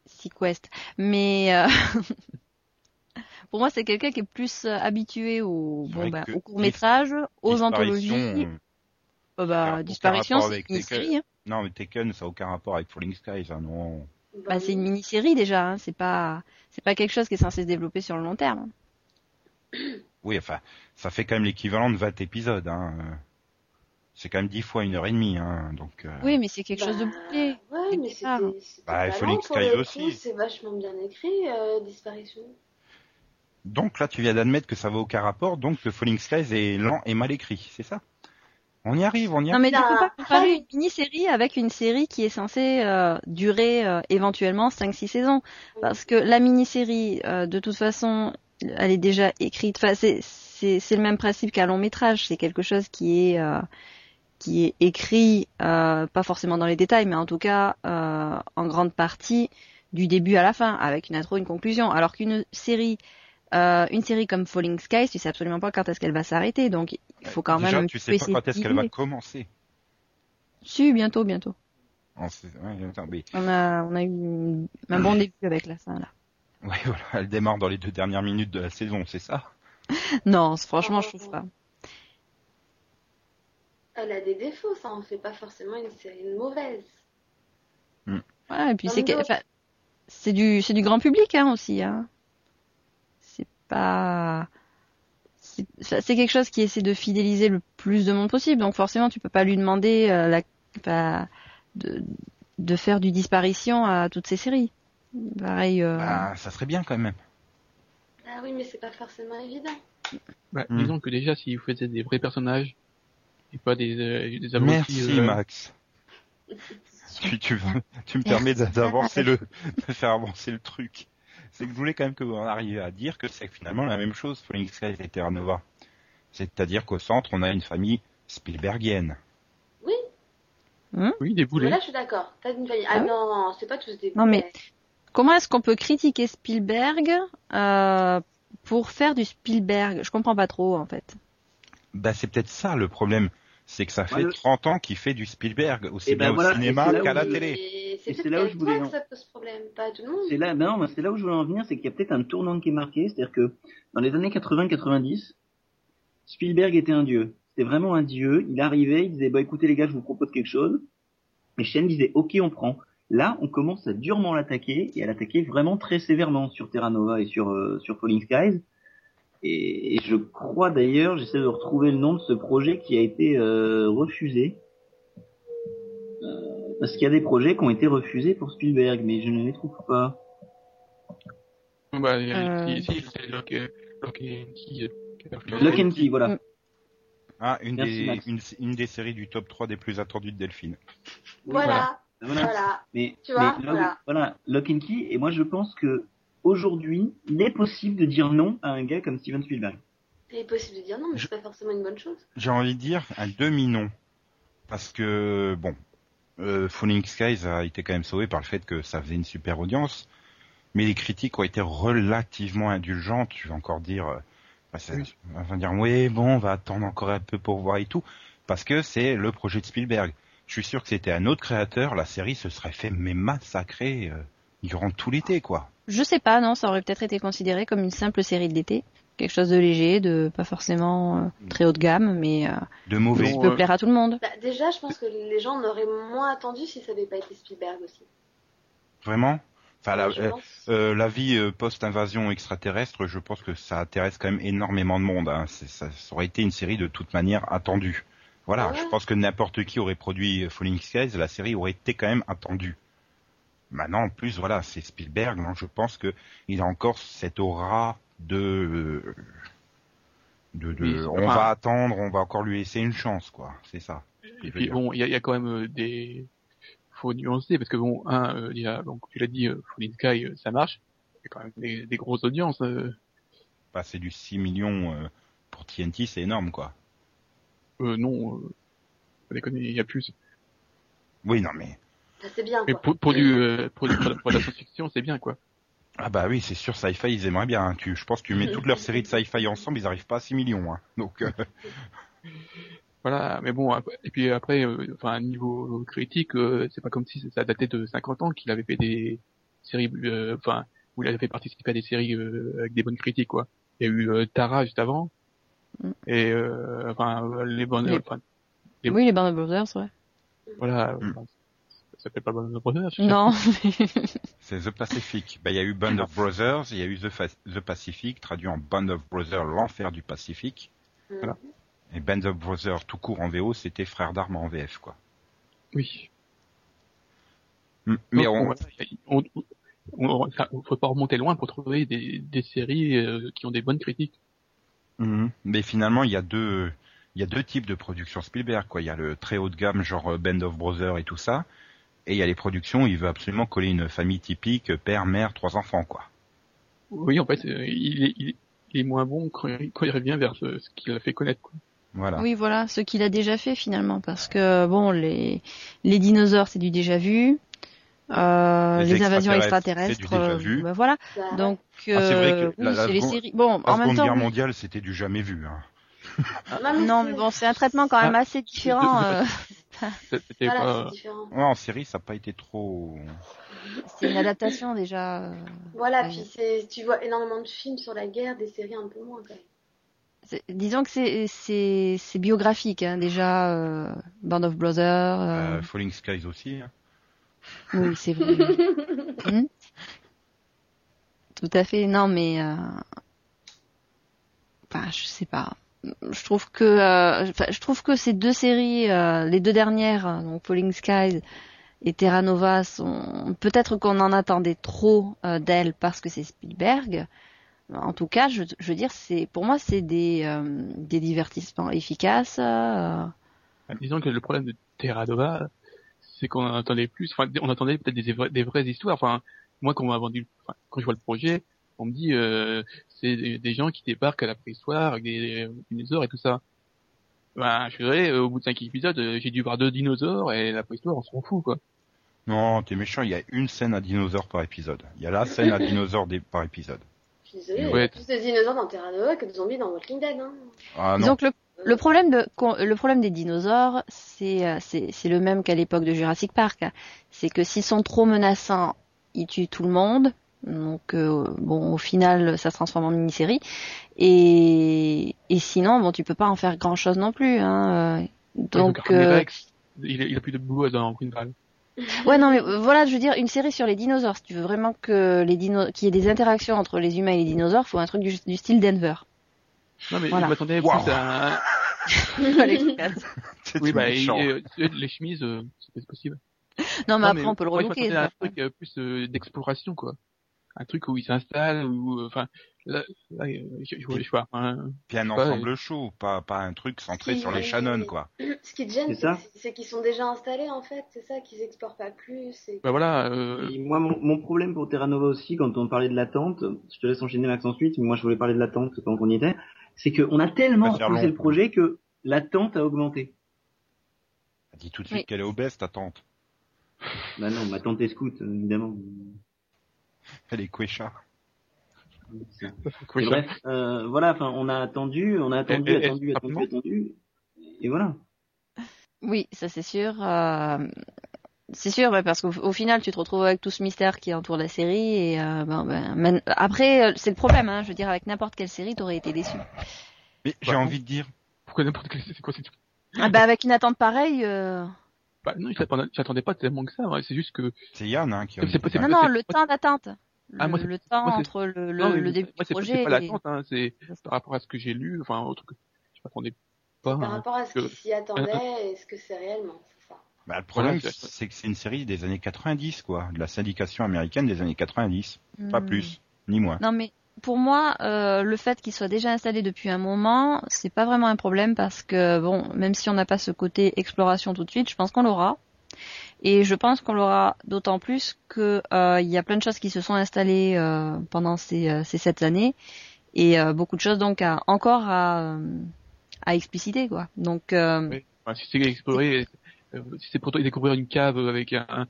Sequest. Mais euh, pour moi, c'est quelqu'un qui est plus euh, habitué au, bon, bah, au court métrage, aux anthologies. euh, Euh, bah, disparition, c'est une Taken. série. Hein. Non, mais Taken, ça n'a aucun rapport avec Falling Skies, hein, non. Bah, c'est une mini-série déjà. Hein. C'est pas, c'est pas quelque chose qui est censé se développer sur le long terme. Oui, enfin, ça fait quand même l'équivalent de 20 épisodes, hein. C'est quand même 10 fois une heure et demie, hein, donc... euh, Oui, mais c'est quelque chose de bouclé. Ouais, mais c'était Bah, pas aussi. C'est vachement bien écrit, euh, Disparition. Donc là, tu viens d'admettre que ça n'a aucun rapport, donc le Falling Skies est lent et mal écrit, c'est ça? On y arrive, on y Non, arrive. mais tu peux pas Bah, comparer une mini-série avec une série qui est censée euh, durer euh, éventuellement 5-6 saisons. Parce que la mini-série, euh, de toute façon, elle est déjà écrite. Enfin, c'est c'est c'est le même principe qu'un long métrage. C'est quelque chose qui est euh, qui est écrit, euh, pas forcément dans les détails, mais en tout cas euh, en grande partie du début à la fin, avec une intro, une conclusion. Alors qu'une série euh, une série comme Falling Skies, tu sais absolument pas quand est-ce qu'elle va s'arrêter, donc il faut quand Déjà, même. tu sais pas quand est-ce qu'elle va commencer. Si, bientôt, bientôt. On ouais, On a, on a eu un bon début avec la fin, là. Ouais, voilà, elle démarre dans les deux dernières minutes de la saison, c'est ça? Non, franchement, je trouve pas. Elle a des défauts, ça en fait pas forcément une série mauvaise. Ouais, et puis c'est du c'est du grand public hein aussi hein. C'est pas c'est quelque chose qui essaie de fidéliser le plus de monde possible. Donc forcément, tu peux pas lui demander euh, la de de faire du disparition à toutes ces séries. Pareil euh, Bah, ça serait bien quand même. Ah oui, mais c'est pas forcément évident. Bah, Hmm. Disons que déjà, s'ils faisaient des vrais personnages, et pas des, euh, des abrutis, Merci euh, Max. tu, tu, tu me permets d'avancer le, de faire avancer le truc. C'est que je voulais quand même que vous en arriviez à dire que c'est finalement la même chose, Falling Skies et Terra Nova. C'est-à-dire qu'au centre, on a une famille Spielbergienne. Oui, Oui, des boulets. là je suis d'accord. T'as une famille. Ah, Ah non, c'est pas tous des Non, mais- boulets. Comment est-ce qu'on peut critiquer Spielberg euh, pour faire du Spielberg? Je comprends pas trop en fait. Bah, c'est peut-être ça le problème. C'est que ça fait Ouais, le- 30 ans qu'il fait du Spielberg, aussi Eh ben bien voilà, au cinéma qu'à la télé. C'est là où je voulais que en- ça pose problème, pas à tout le monde. C'est là, non, c'est là où je voulais en venir, c'est qu'il y a peut-être un tournant qui est marqué, c'est-à-dire que dans les années 80-90, Spielberg était un dieu. C'était vraiment un dieu. Il arrivait, il disait, bah écoutez les gars, je vous propose quelque chose. Les chaînes disaient, ok, on prend. Là, on commence à durement l'attaquer et à l'attaquer vraiment très sévèrement sur Terra Nova et sur euh, sur Falling Skies. Et, et je crois d'ailleurs, j'essaie de retrouver le nom de ce projet qui a été euh, refusé. Euh, parce qu'il y a des projets qui ont été refusés pour Spielberg, mais je ne les trouve pas. Bah, Euh. si, si, c'est Lock, Lock and Key, Lock and voilà. Ah, une Merci, des, une, une des séries du top 3 des plus attendues de Delphine. Voilà, Voilà. voilà. Mais, Tu vois, mais là, voilà. Lock and Key, et moi je pense que aujourd'hui, il est possible de dire non à un gars comme Steven Spielberg. Il est possible de dire non, mais Je- c'est pas forcément une bonne chose. J'ai envie de dire un demi-non. Parce que, bon, euh, Falling Skies a été quand même sauvé par le fait que ça faisait une super audience. Mais les critiques ont été relativement indulgentes. Tu vas encore dire, euh, bah, ça- Oui. on va dire, oui, bon, on va attendre encore un peu pour voir et tout. Parce que c'est le projet de Spielberg. Je suis sûr que c'était un autre créateur, la série se serait fait mais massacrer euh, durant tout l'été, quoi. Je sais pas, non, ça aurait peut-être été considéré comme une simple série d'été, quelque chose de léger, de pas forcément euh, très haut de gamme, mais euh, De mauvais. qui peut plaire à tout le monde. Bah, déjà, je pense que les gens en auraient moins attendu si ça n'avait pas été Spielberg aussi. Vraiment? Enfin, la, euh, vie euh, post-invasion extraterrestre, je pense que ça intéresse quand même énormément de monde. Hein. Ça aurait été une série de toute manière attendue. Voilà, Ah ouais je pense que n'importe qui aurait produit euh, Falling Skies, la série aurait été quand même attendue. Maintenant, en plus, voilà, c'est Spielberg, donc je pense que il a encore cette aura de, euh, de, de- Oui, on enfin- va attendre, on va encore lui laisser une chance, quoi. C'est ça. Et puis bon, il y a, il y a quand même euh, des faut nuancer parce que bon, un, euh, il y a, donc tu l'as dit, euh, Falling Sky, euh, ça marche. Il y a quand même des, des grosses audiences. Bah, c'est du 6 millions pour TNT, c'est énorme, quoi. Euh, non, euh, pas déconner, il y a plus. Oui, non mais Ça, c'est bien, quoi. pour, pour du euh, pour, du- pour la- pour la science-fiction, c'est bien quoi. Ah bah oui, c'est sûr, Sci-Fi, ils aimeraient bien. hein. Tu, je pense que tu mets toutes leurs séries de Sci-Fi ensemble, ils arrivent pas à 6 millions. Hein. Donc, euh, Voilà, mais bon, après- et puis après, euh, enfin niveau critique, euh, c'est pas comme si ça datait de 50 ans qu'il avait fait des séries, euh, enfin où il avait fait participer à des séries euh, avec des bonnes critiques quoi. Il y a eu euh, Tara juste avant. Et euh, enfin les bonnes, Les- enfin, Et- Oui, les Band of Brothers, ouais. voilà, Mm. enfin, ça s'appelle pas Band of Brothers. je sais. Non, c'est The Pacific. Bah, il y a eu Band of Brothers, il y a eu The, Fa- The Pacific, traduit en Band of Brothers, l'enfer du Pacifique. Mm. Voilà. Et Band of Brothers, tout court en VO, c'était Frères d'armes en VF, quoi. Oui. Mm. Mais Donc, on, on, on- faut pas remonter loin pour trouver des, des séries euh, qui ont des bonnes critiques. Mhm. Mais finalement, il y a deux, il y a deux types de productions Spielberg, quoi. Il y a le très haut de gamme, genre euh, Band of Brothers et tout ça. Et il y a les productions où il veut absolument coller une famille typique, père, mère, trois enfants, quoi. Oui, en fait, euh, il est, il est, il est moins bon quand il, quand il revient vers ce, ce qu'il a fait connaître. Quoi. Voilà. oui, voilà, ce qu'il a déjà fait finalement, parce que bon, les les dinosaures, c'est du déjà vu. Euh, Les les, invasions extraterrestres, euh, bah voilà. Donc, Ah, c'est vrai que euh, la- oui, la c'est les seconde- séries. Bon, La en même temps, Guerre mondiale, c'était du jamais vu. Hein. non, mais bon, c'est un traitement quand même Ah, assez différent. euh, Voilà, différent. Ouais, en série, ça n'a pas été trop. c'est une adaptation déjà. euh, Voilà, Ouais. puis c'est, tu vois énormément de films sur la guerre, des séries un peu moins quand même. disons que c'est c'est c'est biographique hein, déjà euh, Band of Brothers. euh, Euh, Falling Skies aussi. hein. Oui, c'est vrai. Hmm. Tout à fait. Non, mais euh... enfin, je sais pas. Je trouve que euh, enfin, je trouve que ces deux séries, euh, les deux dernières, donc Falling Skies et Terra Nova, sont peut-être qu'on en attendait trop euh, d'elles parce que c'est Spielberg. En tout cas, je, je veux dire, c'est pour moi c'est des euh, des divertissements efficaces. euh, Disons que le problème de Terra Nova, c'est qu'on en attendait plus, enfin, on attendait peut-être des, vra- des vraies histoires. Enfin, moi, quand on m'a vendu, enfin, quand je vois le projet, on me dit, euh, c'est des, des gens qui débarquent à la préhistoire avec des des dinosaures et tout ça. Ben, je dirais, au bout de cinq épisodes, euh, j'ai dû voir deux dinosaures et la préhistoire, on s'en fout, quoi. Non, t'es méchant, il y a une scène à dinosaure par épisode. Il y a la scène à dinosaure des- par épisode. Je suis désolée, il y a Ouais. plus de dinosaures dans Terra Nova que de zombies dans Walking Dead. Hein. Ah non, Disons que le, le problème de le problème des dinosaures, c'est euh, c'est c'est le même qu'à l'époque de Jurassic Park. C'est que s'ils sont trop menaçants, ils tuent tout le monde. Donc euh, bon, au final, ça se transforme en mini-série. Et et sinon, bon, tu peux pas en faire grand chose non plus. Hein. euh. Donc, euh, il, a- il a plus de boulot dans Valley. ouais, non, mais euh, voilà, je veux dire, une série sur les dinosaures. Si tu veux vraiment que les dino qu'il y ait des interactions entre les humains et les dinosaures, faut un truc du, du style Denver. Non, mais Voilà. je m'attendais Wow. plus à Oui, bah, et, euh, les chemises, euh, c'est possible. non, mais Non, après, on peut le relooker. m'attendais à un truc euh, plus euh, d'exploration, quoi. Un truc où il s'installe, ou, enfin, là, là, je, je vois les choix. Hein. Puis un Ouais. ensemble chaud, pas, pas un truc centré sur les Shannon, quoi. Ce qui te gêne, C'est qu'ils sont déjà installés en fait. C'est ça, qu'ils explorent pas plus. et- Bah voilà, euh, Et moi, mon, mon problème pour Terra Nova aussi, quand on parlait de l'attente, je te laisse enchaîner Max ensuite, mais moi je voulais parler de l'attente pendant qu'on y était, c'est qu'on a tellement long. le projet que l'attente a augmenté. Dis tout de suite Oui. qu'elle est obèse, ta tante. Bah non, ma tante est scout, évidemment. Elle est Et bref, euh, voilà, enfin, on a attendu, on a attendu, Et- et- attendu, et- attendu, attendu, et voilà. Oui, ça c'est sûr. euh, C'est sûr, bah, parce qu'au au final, tu te retrouves avec tout ce mystère qui entoure la série. Et euh, ben, ben, man- après, euh, c'est le problème. Hein, je veux dire, avec n'importe quelle série, t'aurais été déçu. Mais j'ai envie de dire, pourquoi n'importe quel, c'est quoi, Ah, bah, avec une attente pareille. euh, bah, non, j'attendais pas tellement que ça, ouais, c'est juste que, c'est Yann hein, qui c'est Non, non, le temps d'attente. Le, Ah, moi, c'est- le temps moi, entre le, le, non, le début moi, du projet. c'est pas et- l'attente, hein, c'est par rapport à ce que j'ai lu, enfin, autre que, je m'attendais pas, Par hein. rapport à ce qu'ils s'y attendaient et ce que c'est réellement. Bah, le problème, Voilà, c'est- c'est que c'est une série des années 90, quoi. De la syndication américaine des années 90. Pas Hmm. plus, ni moins. Non, mais pour moi, euh, le fait qu'il soit déjà installé depuis un moment, c'est pas vraiment un problème parce que, bon, même si on n'a pas ce côté exploration tout de suite, je pense qu'on l'aura. Et je pense qu'on l'aura d'autant plus que euh, il y a plein de choses qui se sont installées euh, pendant ces, euh, ces sept années et euh, beaucoup de choses donc à, encore à, à expliciter quoi. Donc euh, Oui. Enfin, si c'est explorer, euh, si c'est pour toi découvrir une cave avec un,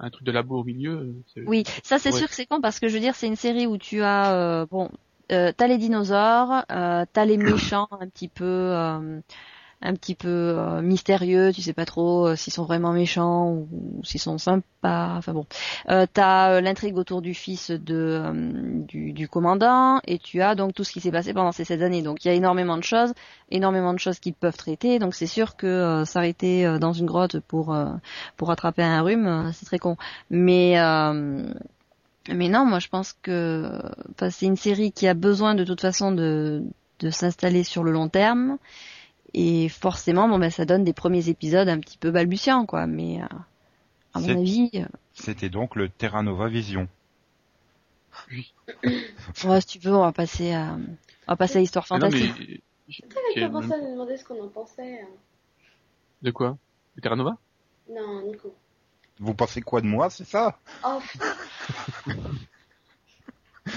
un truc de labo au milieu, euh, Oui, ça c'est Ouais. sûr que c'est con parce que je veux dire c'est une série où tu as euh, bon euh, t'as les dinosaures, euh, t'as les méchants un petit peu euh, un petit peu euh, mystérieux, tu sais pas trop euh, s'ils sont vraiment méchants ou, s'ils sont sympas. Enfin bon, euh, t'as euh, l'intrigue autour du fils de euh, du, du commandant et tu as donc tout ce qui s'est passé pendant ces sept années. Donc il y a énormément de choses, énormément de choses qu'ils peuvent traiter. Donc c'est sûr que s'arrêter dans une grotte pour pour attraper un rhume, c'est très con. Mais mais non, moi je pense que c'est une série qui a besoin de toute façon de de s'installer sur le long terme et forcément bon ben ça donne des premiers épisodes un petit peu balbutiants quoi mais euh, à mon avis euh, C'était donc le Terra Nova Vision. ouais, si tu veux on va passer à on va passer à histoire Mais non, fantastique mais, T'avais commencé à nous demander ce qu'on en pensait. hein. de quoi? De Terra Nova? Non, Nico. Vous pensez quoi de moi, c'est ça? Oh.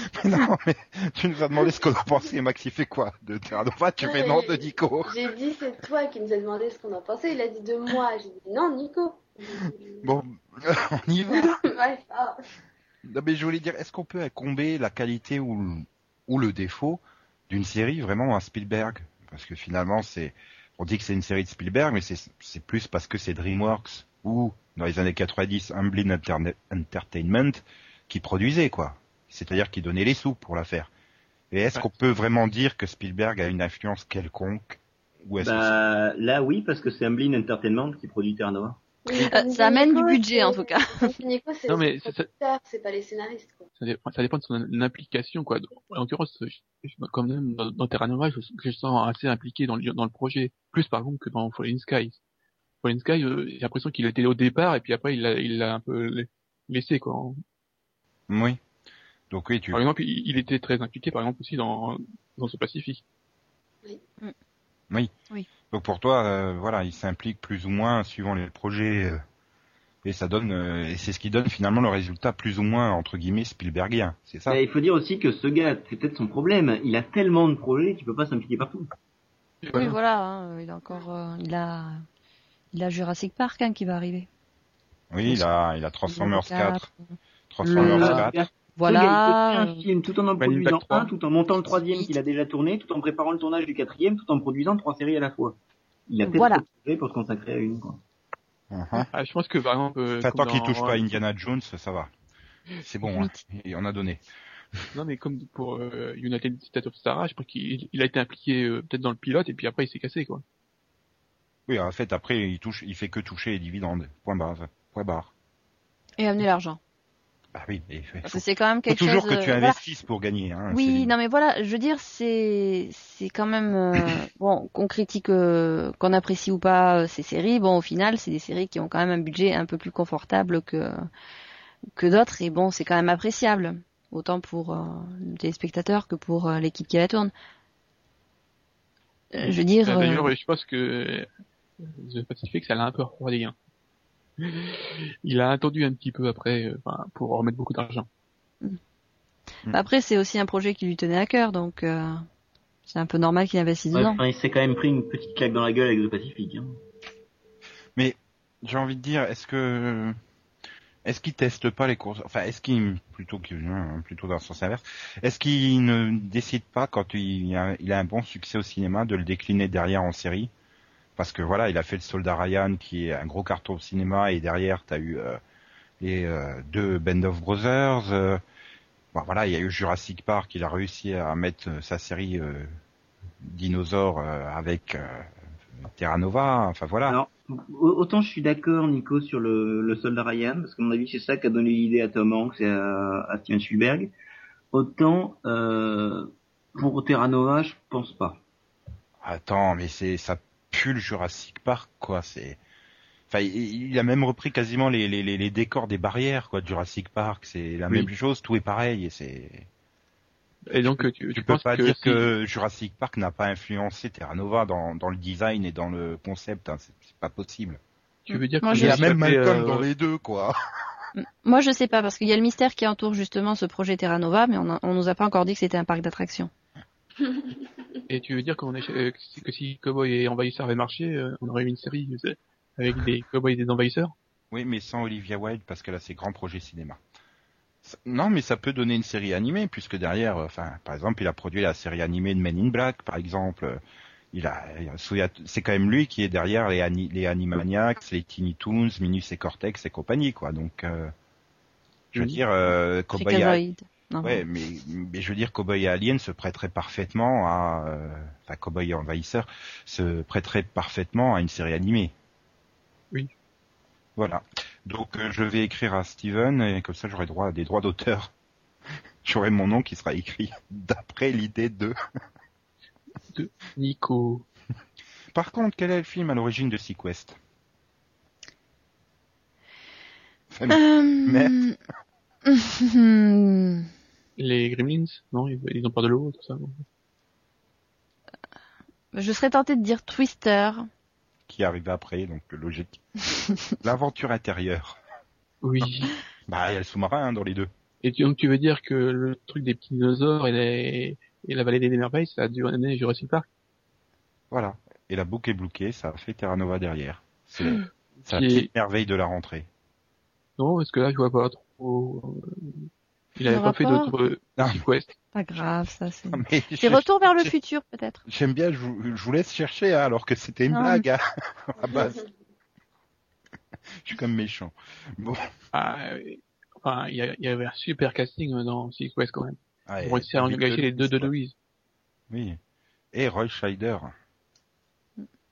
Mais non, mais tu nous as demandé ce qu'on en pensait, Max, il fait quoi De Terra Nova Tu Non, fais non de Nico. J'ai dit c'est toi qui nous as demandé ce qu'on en pensait. Il a dit de moi. J'ai dit non, Nico. Bon, on y va. Ah. Non, mais je voulais dire, est-ce qu'on peut incomber la qualité ou, le- ou le défaut d'une série vraiment à Spielberg? Parce que finalement, c'est, on dit que c'est une série de Spielberg, mais c'est, plus parce que c'est DreamWorks ou dans les années 90 Amblin Entertainment qui produisait quoi. C'est-à-dire qui donnait les sous pour la faire. Et est-ce Ouais. qu'on peut vraiment dire que Spielberg a une influence quelconque ou est-ce que Bah, là, oui, parce que c'est Amblin Entertainment qui produit. Oui, mais Euh, comme ça amène du budget en tout cas. Nico, Non, mais c'est- pas les scénaristes, quoi. ça, dépend, ça dépend de son implication, quoi. En l'occurrence, quand même, dans, dans Terra Nova, je, je sens assez impliqué dans le, dans le projet. Plus, par exemple, que dans Fallen Skies. Fallen Sky, euh, j'ai l'impression qu'il était au départ, et puis après, il l'a, il un peu la- laissé, quoi. Oui. Donc oui, tu Par exemple, il, était très impliqué, par exemple, aussi dans, dans ce Pacifique. donc pour toi euh, voilà, il s'implique plus ou moins suivant les projets euh, et ça donne euh, et c'est ce qui donne finalement le résultat plus ou moins entre guillemets Spielbergien, c'est ça? Il faut dire aussi que ce gars, c'est peut-être son problème. Il a tellement de projets qu'il peut pas s'impliquer partout. Oui, voilà, hein, il a encore, euh, il a, il a Jurassic Park hein, qui va arriver. Oui, il a il a Transformers Le 4, Transformers Le- 4. Voilà. il peut faire un film tout en en produisant Back 3. un, tout en montant le troisième qu'il a déjà tourné, tout en préparant le tournage du quatrième, tout en produisant trois séries à la fois. Il a peut-être Voilà. pour se consacrer à une. Quoi. Mhm. Ah, je pense que, par exemple, euh, tant qu'il touche pas Indiana Jones, ça va. C'est bon, hein. il en a donné. Non, mais comme pour euh, United States of Stara, je pense qu'il il a été impliqué euh, peut-être dans le pilote, et puis après, il s'est cassé, quoi. Oui, en fait, après, il touche, il fait que toucher les dividendes. Point barre. Point barre. Et amener l'argent. Bah oui, que c'est quand même faut quelque toujours chose. que tu voilà. investisses pour gagner. Hein, Oui, non mais voilà, je veux dire, c'est c'est quand même euh, bon qu'on critique, euh, qu'on apprécie ou pas euh, ces séries. Bon, au final, c'est des séries qui ont quand même un budget un peu plus confortable que que d'autres, et bon, c'est quand même appréciable, autant pour euh, le téléspectateur que pour euh, l'équipe qui la tourne. Euh, je veux dire, Euh, euh, D'ailleurs, je pense que euh, The Pacific, ça l'a un peu refroidi. Hein. Il a attendu un petit peu après euh, pour remettre beaucoup d'argent. après c'est aussi un projet qui lui tenait à cœur, donc euh, c'est un peu normal qu'il investisse Ouais, dedans. il s'est quand même pris une petite claque dans la gueule avec The Pacific. Hein. J'ai envie de dire, est-ce que est-ce qu'il teste pas les courses Enfin, est-ce qu'il plutôt que non, plutôt dans le sens inverse, est-ce qu'il ne décide pas quand il a, il a un bon succès au cinéma de le décliner derrière en série? Parce que voilà, il a fait le Soldat Ryan qui est un gros carton au cinéma et derrière t'as eu euh, les euh, deux Band of Brothers. euh, bon, voilà, il y a eu Jurassic Park, il a réussi à mettre sa série dinosaure euh, avec Terra Nova. Enfin voilà. Alors, au- autant je suis d'accord, Nico, sur le, le soldat Ryan, parce qu'à mon avis, c'est ça qui a donné l'idée à Tom Hanks et à, à Steven Spielberg. Autant, pour Terra Nova, je pense pas. Attends, mais c'est ça pue le Jurassic Park, quoi. C'est, enfin, il, a même repris quasiment les, les, les, les décors des barrières, quoi, de Jurassic Park. C'est la Oui. même chose, tout est pareil. Et c'est, Et donc, tu, tu tu peux pas que, dire si- que Jurassic Park n'a pas influencé Terra Nova dans, dans le design et dans le concept. Hein. C'est c'est pas possible. tu veux dire Moi, que je- Il y a même Malcolm euh, dans les deux, quoi. Moi, je sais pas parce qu'il y a le mystère qui entoure justement ce projet Terra Nova, mais on, a- on nous a pas encore dit que c'était un parc d'attractions. Et tu veux dire qu'on est, euh, que si- Cowboy et Envahisseur avaient marché, euh, on aurait eu une série avec des Cowboys et des Envahisseurs? Oui, mais sans Olivia Wilde parce qu'elle a ses grands projets cinéma. Non, mais ça peut donner une série animée puisque derrière, euh, enfin, par exemple, il a produit la série animée de Men in Black, par exemple. Il a, il a- sous- c'est quand même lui qui est derrière les, Ani- les Animaniacs, les Teeny Toons, Minus et Cortex et compagnie, quoi. Donc, euh, je veux dire, euh, Cowboy. Non. ouais, mais, mais je veux dire, Cowboy et Alien se prêterait parfaitement à, euh, enfin, Cowboy et Envahisseur se prêterait parfaitement à une série animée. Oui. Voilà. Donc euh, je vais écrire à Steven et comme ça j'aurai droit à des droits d'auteur. J'aurai mon nom qui sera écrit d'après l'idée de. Nico. Par contre, quel est le film à l'origine de Sequest Enfin, Euh... hmm. Les Gremlins Non, ils, ils ont peur de l'eau, tout ça. non Je serais tentée de dire Twister. Qui est arrivé après, donc logique. L'aventure intérieure. Oui. Bah, il y a le sous-marin hein, dans les deux. Et tu, donc tu veux dire que le truc des petits dinosaures et, les, et la vallée des merveilles, ça a dû amener Jurassic Park? Voilà. Et la boucle est bloquée, ça a fait Terra Nova derrière. C'est c'est la petite merveille de la rentrée. Non, parce que là, je vois pas trop... Il avait pas fait rapport d'autres euh. Pas grave, ça c'est. C'est Retour vers le futur peut-être. J'aime bien, je vous, je vous laisse chercher hein, alors que c'était une Non. blague hein, à base. Je suis comme méchant. Bon, Ah, enfin, il y, avait un super casting euh, dans Sequest quand même. Ah, Pour réussir à David engager les deux de. Louise. Oui. Et Roy Scheider.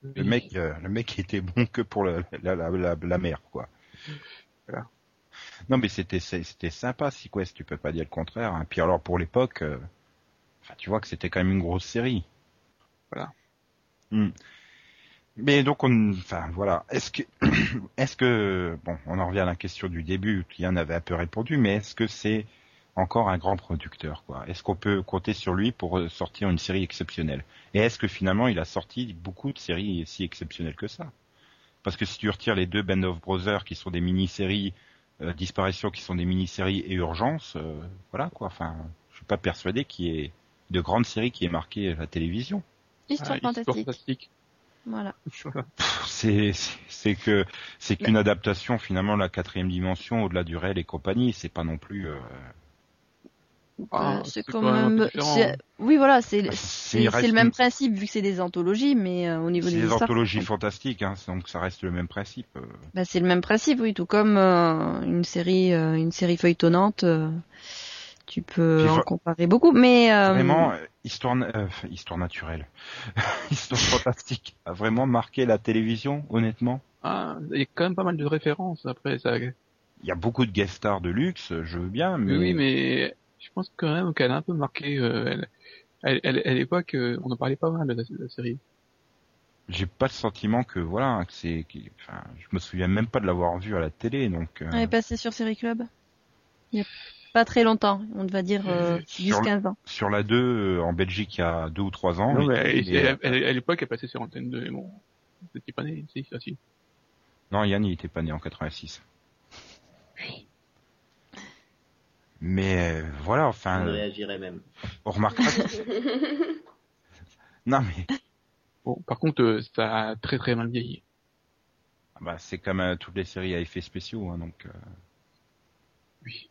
Le mec, euh, le mec était bon que pour la, la, la, la, la mer, quoi. Voilà. Non, mais c'était c'était sympa, Sequest, tu peux pas dire le contraire. hein. Puis alors pour l'époque, euh, tu vois que c'était quand même une grosse série. Voilà. Hmm. Mais donc on, enfin voilà, est-ce que, est-ce que, bon, on en revient à la question du début, Yann avait un peu répondu, mais est-ce que c'est encore un grand producteur, quoi? Est-ce qu'on peut compter sur lui pour euh, sortir une série exceptionnelle? Et est-ce que finalement il a sorti beaucoup de séries si exceptionnelles que ça? Parce que si tu retires les deux Band of Brothers qui sont des mini-séries, euh, Disparition qui sont des mini-séries et Urgence, euh, voilà quoi. Enfin, je suis pas persuadé qu'il y ait de grandes séries qui aient marqué la télévision. Histoire Ah, Histoire fantastique. fantastique. Voilà. C'est c'est- c'est que c'est qu'une adaptation finalement la quatrième dimension au-delà du réel et compagnie. C'est pas non plus. euh, Ah, Euh, c'est c'est quand quand même c'est- Oui, voilà, c'est bah, c'est c'est le même une- principe vu que c'est des anthologies, mais euh, au niveau C'est des des histoires, anthologies fantastiques, hein, donc ça reste le même principe. euh. bah, c'est le même principe, oui, tout comme euh, une série, euh, une série feuilletonnante. euh, tu peux Puis en comparer beaucoup, mais euh, Vraiment, histoire, euh, histoire naturelle, histoire fantastique, a vraiment marqué la télévision, honnêtement. Ah, il y a quand même pas mal de références après ça. Il y a beaucoup de guest stars de luxe, je veux bien, mais, oui, mais je pense quand même qu'elle a un peu marqué. Euh, elle, elle, elle- à l'époque, euh, on en parlait pas mal de la, de la série. j'ai pas le sentiment que voilà, que c'est, enfin, je me souviens même pas de l'avoir vu à la télé, donc. euh, elle est passée sur Série Club. Il y a pas très longtemps, on va dire euh, Sur le- 10-15 ans. sur la 2 euh, en Belgique il y a deux ou trois ans. non, mais elle- elle- à l'époque, elle passait sur Antenne 2. et Bon, c'était pas né, si, ça si. Non, Yann, il était pas né en 86. Mais euh, voilà, enfin, On euh, réagirait même. on remarquera. que- non mais Bon, par contre, euh, ça a très très mal vieilli. ah bah, c'est comme euh, toutes les séries à effets spéciaux, hein, donc. euh, Oui.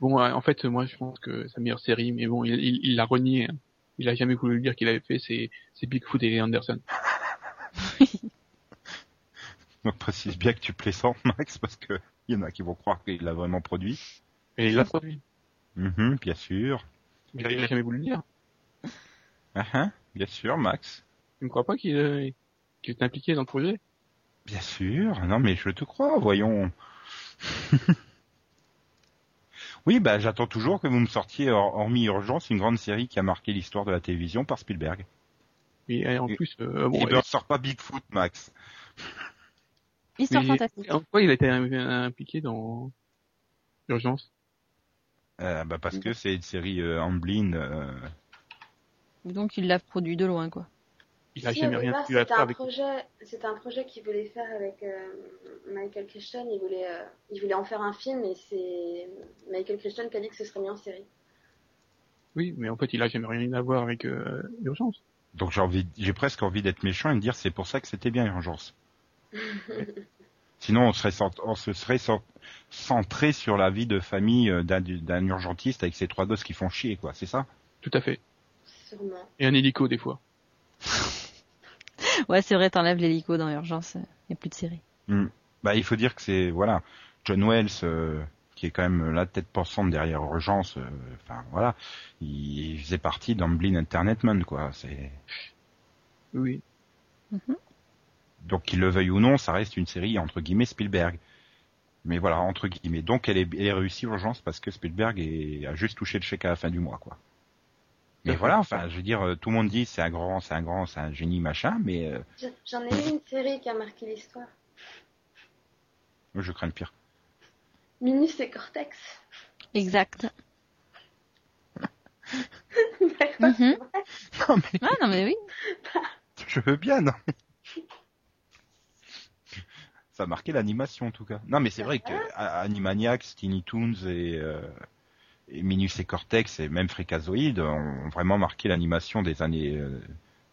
Bon, euh, en fait, moi, je pense que sa meilleure série, mais bon, il il- il l'a renié. hein. Il a jamais voulu le dire qu'il avait fait, c'est c'est Bigfoot et Anderson. Donc précise bien que tu plaisantes, Max, parce que il y en a qui vont croire qu'il l'a vraiment produit. Et il l'a produit. Mhm, bien sûr. Il a, il a jamais voulu le dire. Ah, ah, bien sûr, Max. Tu ne crois pas qu'il euh, qu'il est impliqué dans le projet? Bien sûr. Non mais je te crois, voyons. oui, bah j'attends toujours que vous me sortiez, hor- hormis Urgence, une grande série qui a marqué l'histoire de la télévision par Spielberg. Et, euh, en Et- plus, euh, bon, Il ne sort pas Bigfoot, Max. Histoire mais- fantastique. En quoi il a été im- impliqué dans Urgence? Euh, bah parce que c'est une série euh, Amblin. euh, Donc il l'a produit de loin, quoi. Il a Si, jamais rien pu à c'était faire un avec. projet, c'était un projet qu'il voulait faire avec euh, Michael Crichton. Il voulait, euh, il voulait en faire un film, et c'est Michael Crichton qui a dit que ce serait mis en série. Oui, mais en fait, il a jamais rien à voir avec euh, Urgence. Donc j'ai envie, j'ai presque envie d'être méchant et de dire c'est pour ça que c'était bien Urgence. Sinon on serait, cent- on se serait cent- centré sur la vie de famille euh, d'un, urgentiste avec ses trois gosses qui font chier, quoi. C'est ça? Tout à fait. Sûrement. Et un hélico des fois. Ouais, c'est vrai, t'enlèves l'hélico dans l'urgence, il n'y a plus de série. Bah il faut dire que c'est voilà John Wells euh, qui est quand même la tête pensante derrière Urgence. euh, Enfin voilà, il, il faisait partie d'Amblin Internetman, quoi. C'est Oui. Donc qu'il le veuille ou non, ça reste une série entre guillemets Spielberg. Mais voilà, entre guillemets. Donc elle est, elle est réussie Urgence parce que Spielberg est- a juste touché le chèque à la fin du mois, quoi. Mais voilà, enfin, je veux dire, euh, tout le monde dit c'est un grand, c'est un grand, c'est un génie, machin, mais euh, J'en- ai eu une série qui a marqué l'histoire. moi, je crains le pire. Minus et Cortex. Exact. D'accord. Mhm. Non mais Ah non mais oui. je veux bien, non. Ça a marqué l'animation en tout cas. Non mais c'est vrai que A- Animaniacs, Tiny Toons et, euh, et Minus et Cortex et même Freakazoid ont vraiment marqué l'animation des années euh,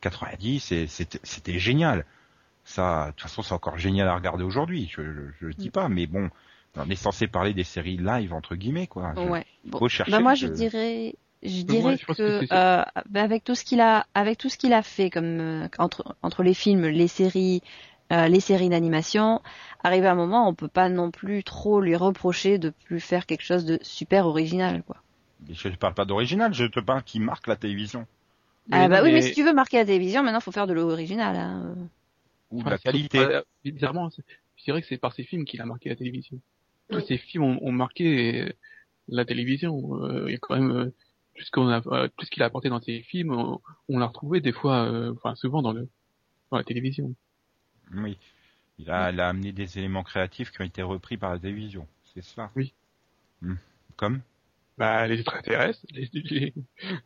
90 et c'était génial. Ça, de toute façon, c'est encore génial à regarder aujourd'hui. Je, je, je le dis pas, mais bon, on est censé parler des séries live entre guillemets quoi. Je- Ouais. Bon. Faut chercher. Bah moi je dirais je dirais que, euh, bah, avec tout ce qu'il a avec tout ce qu'il a fait comme euh, entre entre les films, les séries, euh, les séries d'animation, arrivé à un moment, on peut pas non plus trop lui reprocher de plus faire quelque chose de super original quoi. Je ne parle pas d'original, je te parle qui marque la télévision. Ah Mais bah non, oui, mais mais- si tu veux marquer la télévision, maintenant faut faire de l'original. Hein. Ou de Enfin, la qualité. euh, bizarrement, c'est- je dirais que c'est par ces films qu'il a marqué la télévision. Tous ces films ont, ont marqué euh, la télévision. Euh, Il y a quand même euh, tout ce qu'on a, euh, tout ce qu'il a apporté dans ces films, on, on l'a retrouvé des fois, euh, enfin souvent dans le dans la télévision. Oui. Il a, il a amené des éléments créatifs qui ont été repris par la télévision. C'est ça. Oui. Hmm. Comme? Bah les extraterrestres, les, les,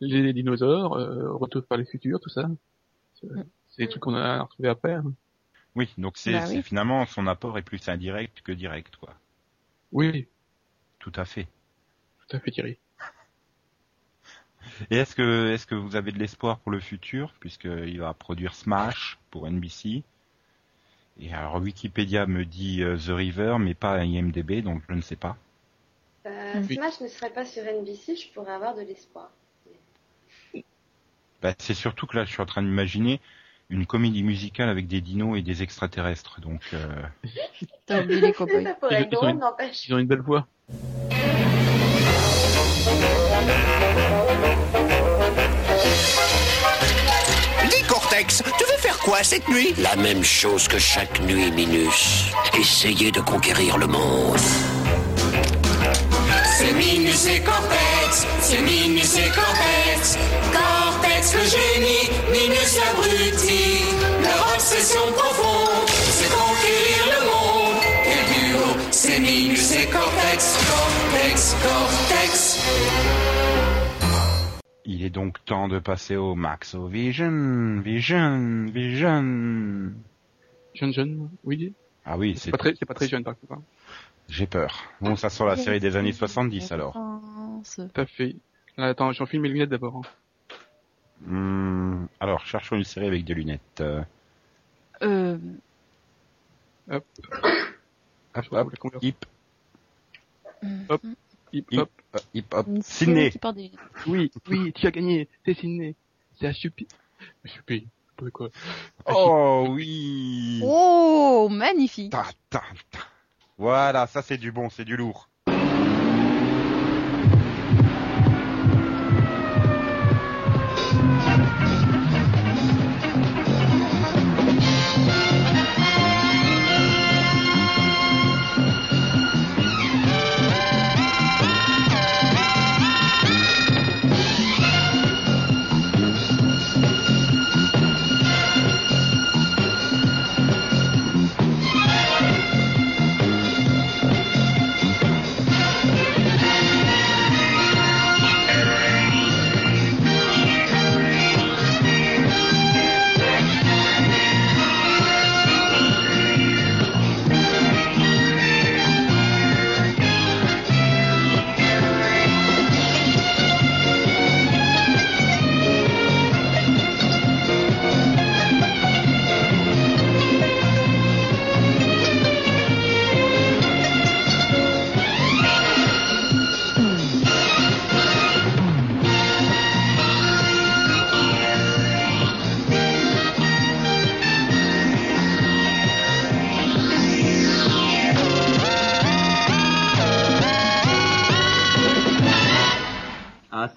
les dinosaures, euh, Retour par le futur, tout ça. C'est des trucs qu'on a retrouvés après. hein. Oui, donc c'est Bah oui. finalement son apport est plus indirect que direct, quoi. Oui, Tout à fait. tout à fait Thierry. Et est-ce que est-ce que vous avez de l'espoir pour le futur, puisqu'il va produire Smash pour NBC Et alors Wikipédia me dit euh, The River, mais pas IMDb, donc je ne sais pas. Euh, Oui. Smash ne serait pas sur NBC, je pourrais avoir de l'espoir. Bah, c'est surtout que là, je suis en train d'imaginer une comédie musicale avec des dinos et des extraterrestres. Donc, euh, T'as oublié les cowboys. Ça pourrait Ils- être ils ont drôle, une- n'empêche. Ils ont une belle voix. Quoi cette nuit? La même chose que chaque nuit, Minus. Essayer de conquérir le monde. C'est Minus et Cortex, c'est Minus et Cortex. Cortex le génie, Minus l'abruti. Leur obsession profonde, c'est conquérir le monde. Quel duo, c'est Minus et Cortex. Cortex, Cortex. Il est donc temps de passer au Maxo Vision, Vision, Vision. Jeune jeune, oui. Ah oui, C'est pas très, c'est pas très jeune par contre. hein. J'ai peur. Bon, ça sent la série des années 70 alors. Tout à fait. Là, attends, j'enfile mes lunettes d'abord. hein. Hmm, alors, cherchons une série avec des lunettes. Euh, hop, hop, la converse. hip, hop. hip hop. Série Sydney. des- Oui, oui, tu as gagné. C'est Sydney. C'est Assupi. Assupi. Pas quoi. Oh oui. Oh, magnifique. Ta, ta, ta. Voilà, ça c'est du bon, c'est du lourd.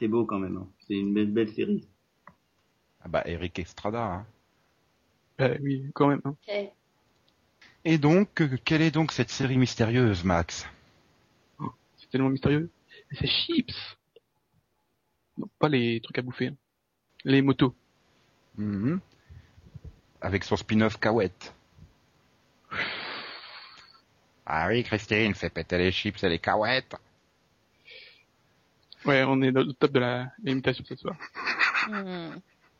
C'est beau quand même. hein. C'est une belle, belle série. Ah bah, Eric Estrada. Hein. Bah oui, quand même. Hein. Et donc, euh, quelle est donc cette série mystérieuse, Max? C'est tellement mystérieux. C'est chips. Non, pas les trucs à bouffer. hein. Les motos. Mhm. Avec son spin-off Cahouette. Ah oui, Christine, fait péter les chips et les cahuètes. Ouais, on est au top de la l'imitation ce soir. Hmm.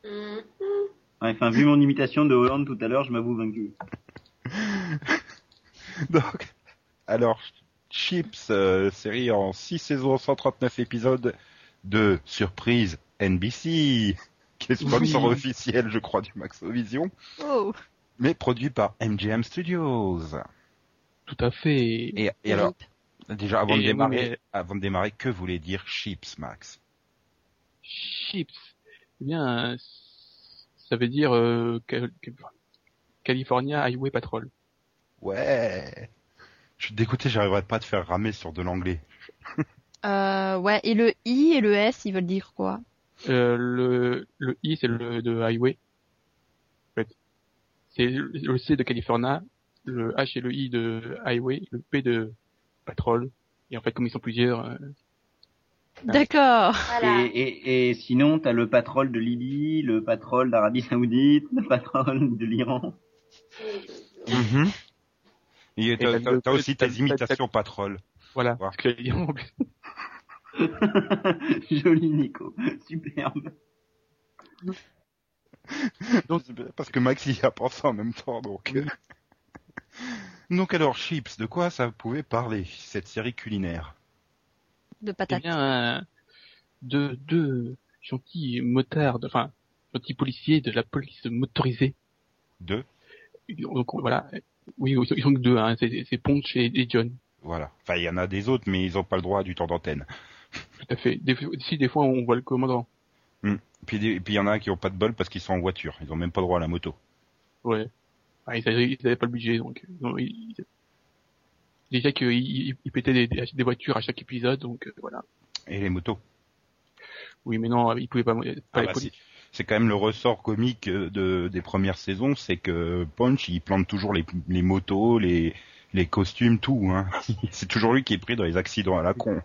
Ouais, Enfin, vu mon imitation de Hollande tout à l'heure, je m'avoue vaincu. Donc, alors, Chips, euh, série en 6 saisons, 139 épisodes de surprise NBC, qui est sponsor Oui. officiel, je crois, du Maxovision, Oh. mais produit par MGM Studios. Tout à fait. Et, et alors, déjà, avant de démarrer, oui, mais- avant de démarrer, que voulait dire Chips, Max? Chips. Eh bien, ça veut dire euh, Cal- Cal- California Highway Patrol. Ouais. Je suis dégoûté, j'arriverai pas à te faire ramer sur de l'anglais. Euh, ouais, et le I et le S, ils veulent dire quoi? Euh, le, le I, c'est le de highway. C'est le C de California, le H et le I de highway, le P de patrol. Et en fait, comme ils sont plusieurs, euh, D'accord. Voilà. Et, et, et sinon, t'as le patrol de Libye, le patrol d'Arabie Saoudite, le patrol de l'Iran. Mhm. Et t'as, aussi tes imitations patrol. voilà. Joli Nico, superbe. Donc, parce que Max y a pensé en même temps, donc. Donc alors, Chips, de quoi ça pouvait parler, cette série culinaire? De Eh patates. bien, euh, deux, deux gentils motards, de- enfin, gentils policiers de la police motorisée. Deux? Donc voilà. Oui, ils sont que deux, hein. C'est c'est Ponch et, et John. Voilà. Enfin, il y en a des autres, mais ils ont pas le droit à du temps d'antenne. Tout à fait. Des, si des fois on voit le commandant. Puis des- puis il y en a qui ont pas de bol parce qu'ils sont en voiture. Ils ont même pas le droit à la moto. Ouais. Ah, ils, avaient, ils avaient pas le budget, donc. non, ils- ils- déjà qu'ils ils, ils pétaient des, des, voitures à chaque épisode, donc euh, voilà. Et les motos. Oui, mais non, ils pouvaient pas. pas Ah les bah, c'est, quand même le ressort comique euh, de, des premières saisons, c'est que Punch, il plante toujours les, les motos, les, les costumes, tout. Hein. c'est toujours lui qui est pris dans les accidents à la con.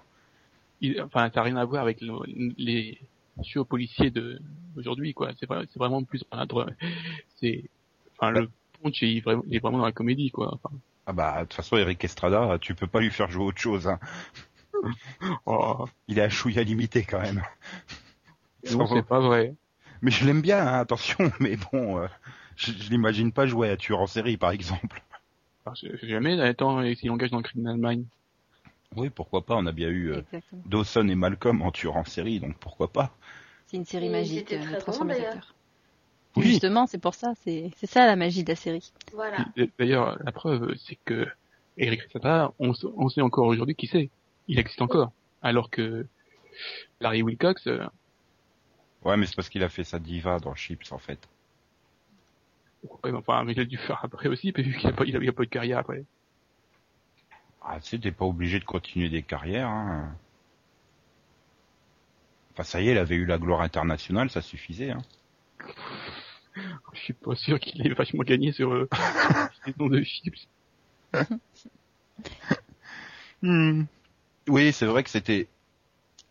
Il- enfin, ça n'a rien à voir avec le- les tueurs policiers de d'aujourd'hui, quoi. C'est c'est vraiment plus un C'est, enfin, le Il, est vraiment- il est vraiment dans la comédie, quoi. Enfin, Ah bah, de toute façon, Eric Estrada, tu peux pas lui faire jouer autre chose. Hein. oh, Il est à chouïa limité quand même. non, c'est pas vrai. Mais je l'aime bien, hein, attention, mais bon, euh, je, je l'imagine pas jouer à tueur en série, par exemple. Je- je- jamais, attends, s'il engage dans Criminal Mind. Oui, pourquoi pas, on a bien eu euh. Dawson et Malcolm en tueur en série, donc pourquoi pas. C'est une série magique, c'était euh, bon, transformateurs. Oui. Justement, c'est pour ça, c'est c'est ça la magie de la série. Voilà. D'ailleurs, la preuve, c'est que Eric Estrada, on, s- on sait encore aujourd'hui qui c'est. Il existe encore. Alors que Larry Wilcox, euh, Ouais, mais c'est parce qu'il a fait sa diva dans Chips, en fait. ouais, enfin, mais il a dû faire après aussi, vu qu'il a pas, il a, il a pas eu de carrière après. Ah, tu sais, t'es pas obligé de continuer des carrières, hein. Enfin, ça y est, il avait eu la gloire internationale, ça suffisait, hein. Je suis pas sûr qu'il ait vachement gagné sur euh, les noms de chips. Hmm. Oui, c'est vrai que c'était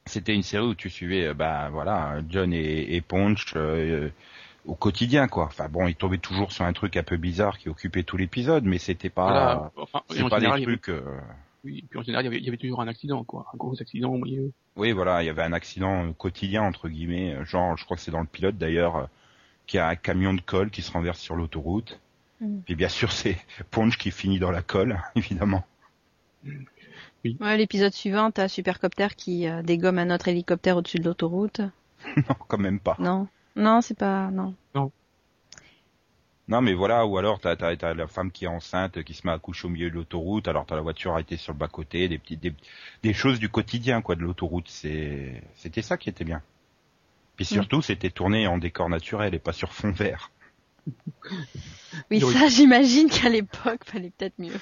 c'était une série où tu suivais euh, bah voilà John et, et Punch euh, au quotidien quoi. Enfin bon, ils tombaient toujours sur un truc un peu bizarre qui occupait tout l'épisode, mais c'était pas Voilà. Enfin, et c'est pas général, des avait- trucs. euh, oui, puis en général, il y avait, il y avait toujours un accident, quoi. Un gros accident au milieu. Oui, voilà, il y avait un accident euh, quotidien entre guillemets, euh, genre je crois que c'est dans le pilote d'ailleurs, euh, qui a un camion de colle qui se renverse sur l'autoroute. Mm. Puis bien sûr c'est Punch qui finit dans la colle, évidemment. Ouais, l'épisode suivant, t'as Supercopter qui euh, dégomme un autre hélicoptère au-dessus de l'autoroute. non, quand même pas. Non, non, c'est pas, non. Non, mais voilà, ou alors t'as t'as la femme qui est enceinte, qui se met à coucher au milieu de l'autoroute, alors t'as la voiture arrêtée sur le bas côté, des petites des, des choses du quotidien quoi de l'autoroute. C'est c'était ça qui était bien. Puis surtout, c'était tourné en décor naturel et pas sur fond vert. Oui, Oui. ça, j'imagine qu'à l'époque, fallait peut-être mieux.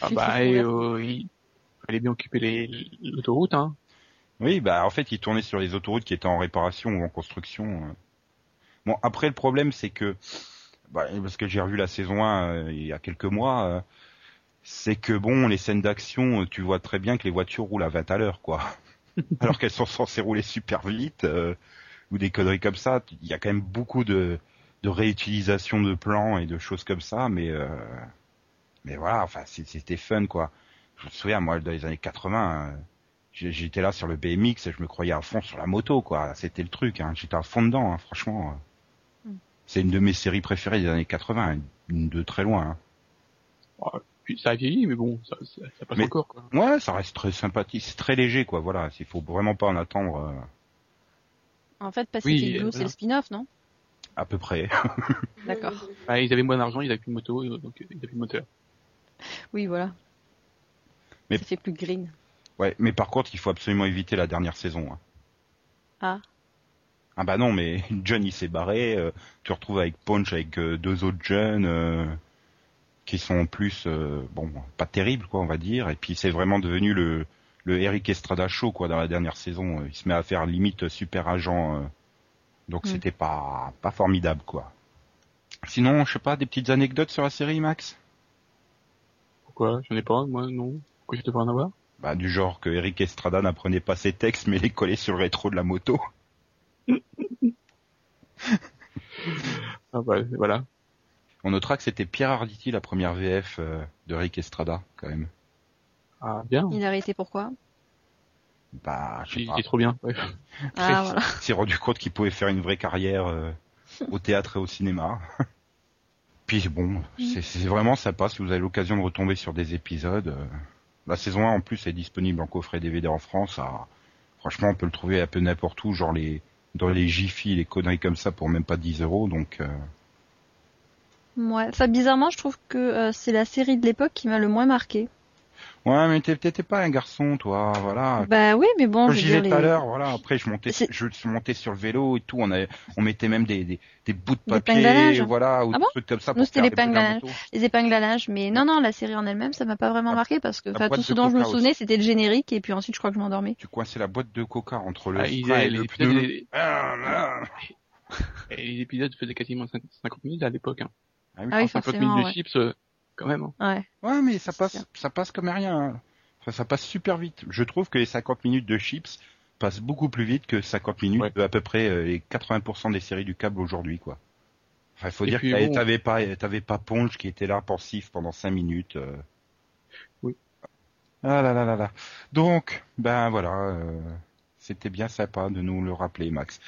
Ah bah, et, euh, il fallait bien occuper les- l'autoroute, hein. Oui, bah en fait, ils tournaient sur les autoroutes qui étaient en réparation ou en construction. euh. Bon, après le problème, c'est que bah, parce que j'ai revu la saison 1 euh, il y a quelques mois, euh, c'est que bon, les scènes d'action, tu vois très bien que les voitures roulent à 20 à l'heure, quoi. Alors qu'elles sont censées rouler super vite euh, ou des conneries comme ça. Il y a quand même beaucoup de, de réutilisation de plans et de choses comme ça, mais euh, mais voilà, enfin c'était fun, quoi. Je me souviens, moi, dans les années 80. euh, J'étais là sur le BMX et je me croyais à fond sur la moto, quoi. C'était le truc, hein. J'étais à fond dedans, hein, franchement. Mm. C'est une de mes séries préférées des années 80, une de très loin. hein. Ça a vieilli, mais bon, ça, ça, ça passe Mais- encore, quoi. Ouais, ça reste très sympathique, c'est très léger, quoi. Voilà, il faut vraiment pas en attendre euh, En fait, Pacific Oui, Blue, euh, c'est le spin-off, non? à peu près. D'accord. Ah, ils avaient moins d'argent, ils avaient plus de moto, euh, donc ils avaient plus de moteur. Oui, voilà. Mais- Ça fait plus green. Ouais, mais par contre, il faut absolument éviter la dernière saison. hein. Ah. Ah bah non, mais John il s'est barré. euh, tu te retrouves avec Punch avec euh, deux autres jeunes euh, qui sont en plus euh, bon pas terribles quoi on va dire. Et puis c'est vraiment devenu le le Eric Estrada show quoi dans la dernière saison. Il se met à faire limite super agent, euh, donc Mm. c'était pas pas formidable quoi. Sinon, je sais pas, des petites anecdotes sur la série, Max? Pourquoi? J'en ai pas, moi, non. Pourquoi je devrais en avoir? Bah du genre que Eric Estrada n'apprenait pas ses textes mais les collait sur le rétro de la moto. Ah bah, voilà. On notera que c'était Pierre Arditi la première VF euh, de Eric Estrada quand même. Ah, bien. Il a arrêté pourquoi? Bah je sais Il est trop bien. Ouais. Ah voilà. Il s'est rendu compte qu'il pouvait faire une vraie carrière euh, au théâtre et au cinéma. Puis bon, c'est c'est vraiment sympa si vous avez l'occasion de retomber sur des épisodes. euh. La saison 1 en plus est disponible en coffret DVD en France. franchement, on peut le trouver un peu n'importe où, genre les dans les Jiffy, les conneries comme ça pour même pas 10 euros. Donc euh, Ouais. Enfin, bizarrement, je trouve que euh, c'est la série de l'époque qui m'a le moins marqué. ouais, mais t'es- t'étais pas un garçon, toi, voilà. Bah oui, mais bon, Comme je disais tout à les- l'heure, voilà. Après, je montais, je suis monté sur le vélo et tout. On avait, on mettait même des, des, des bouts de Des papier, épingles à linge. voilà, ou Ah des bon trucs comme ça. Nous, c'était les épingles à les épingles à linge, mais non, non, la série en elle-même, ça m'a pas vraiment La- marqué parce que, enfin, tout ce dont je me souvenais, c'était le générique et puis ensuite, je crois que je m'endormais. Tu coinçais la boîte de coca entre le Ah, et les, le épisodes, pneu. les, Ah, et les épisodes faisaient quasiment 50 minutes à l'époque. Hein. Ah oui. Ah oui, 50 forcément, minutes de ouais. chips, euh, quand même. hein. Ouais. Ouais, mais ça passe, ça passe comme rien. hein. Enfin, ça passe super vite. Je trouve que les 50 minutes de chips passent beaucoup plus vite que 50 minutes Ouais. de à peu près euh, les 80% des séries du câble aujourd'hui, quoi. Enfin, il faut Et dire que t'avais- bon- t'avais pas, t'avais pas Ponge qui était là pensif pendant 5 minutes. euh. Oui. Ah là là là là. Donc, ben voilà, euh, c'était bien sympa de nous le rappeler, Max.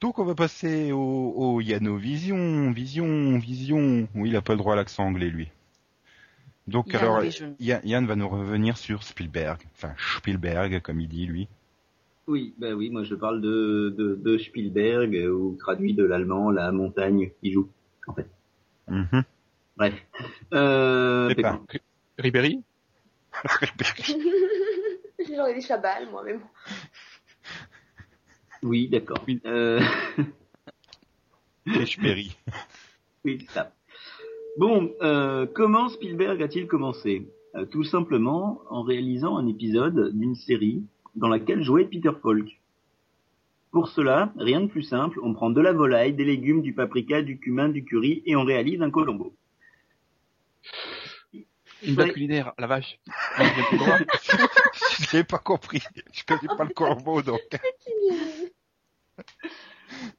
Donc on va passer au, au Yano Vision, Vision, Vision. Oui, il a pas le droit à l'accent anglais, lui. Donc Yano alors. Yann, Yann va nous revenir sur Spielberg, enfin Spielberg comme il dit lui. Oui, bah oui, moi je parle de, de, de Spielberg, euh, ou traduit de l'allemand, la montagne qui joue, en fait. Mhm. Bref. Euh, Pépin. Pépin. Ribéry J'aurais dit Chabal, moi, mais bon. Oui, d'accord. Oui. Euh, Perry. oui, c'est ça. Bon, euh, comment Spielberg a-t-il commencé? Euh, Tout simplement en réalisant un épisode d'une série dans laquelle jouait Peter Falk. Pour cela, rien de plus simple, on prend de la volaille, des légumes, du paprika, du cumin, du curry et on réalise un colombo. Une Ouais. culinaire, la vache. Ah, j'ai pas compris. Je connais pas le corbeau donc.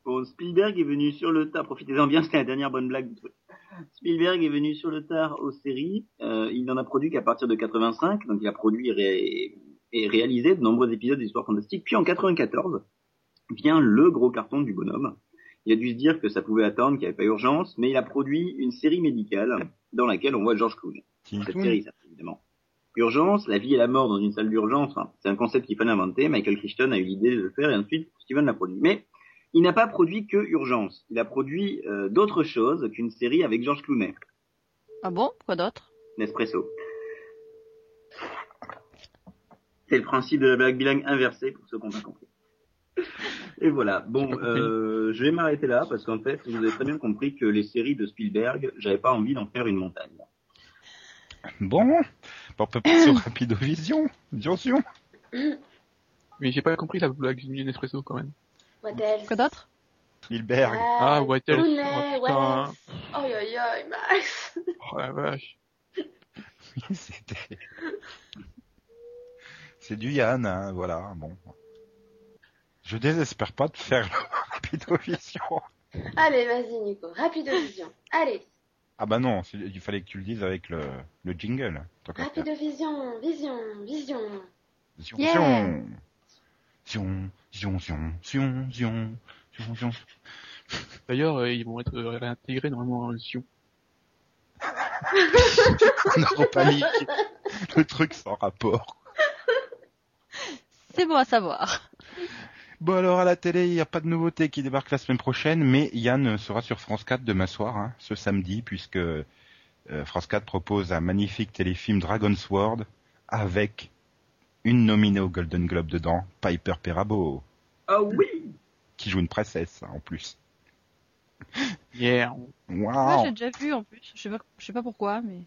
Bon, Spielberg est venu sur le tard, profitez-en bien, c'était la dernière bonne blague du truc. Spielberg est venu sur le tard aux séries, euh, il n'en a produit qu'à partir de 85, donc il a produit et, ré- et réalisé de nombreux épisodes d'Histoire Fantastique, puis en 94 vient le gros carton du bonhomme. Il a dû se dire que ça pouvait attendre, qu'il n'y avait pas urgence, mais il a produit une série médicale dans laquelle on voit George Clooney. Cette série, ça, évidemment. Urgence, la vie et la mort dans une salle d'urgence, enfin, c'est un concept qu'il fallait inventer. Michael Crichton a eu l'idée de le faire et ensuite Steven l'a produit. Mais il n'a pas produit que Urgence. Il a produit euh, d'autres choses qu'une série avec George Clooney, Ah bon? Quoi d'autre? Nespresso. C'est le principe de la blague bilingue inversée pour ceux qui n'ont pas compris. Et voilà. Bon, euh, je vais m'arrêter là parce qu'en fait, vous avez très bien compris que les séries de Spielberg, j'avais pas envie d'en faire une montagne. Bon, on peut passer au Rapido Vision. Vision. Mais j'ai pas compris la blague du Nespresso quand même. What else? Quoi d'autre? Spielberg. Ah, what else? Clooney, Oh, putain. Aïe aïe aïe, Max. Oh la vache. C'était. C'est du Yann, hein, voilà. Bon. Je désespère pas de faire le Rapido Vision. Allez, vas-y, Nico. Rapido vision. Allez. Ah bah non, il fallait que tu le dises avec le, le jingle. tant qu'à faire. Rapido vision. Vision. Vision. Yeah. Zion. Zion, zion, zion, zion, zion, zion. D'ailleurs, euh, ils vont être euh, réintégrés normalement en Sion. On a panique. Le truc sans rapport. C'est bon à savoir. Bon alors à la télé, il n'y a pas de nouveauté qui débarque la semaine prochaine, mais Yann sera sur France 4 demain soir, hein, ce samedi, puisque euh, France 4 propose un magnifique téléfilm Dragon Sword avec une nominée au Golden Globe dedans, Piper Perabo, Ah oui qui joue une princesse en plus. Yeah. Moi, Waouh j'ai déjà vu en plus. Je sais pas, je sais pas pourquoi, mais.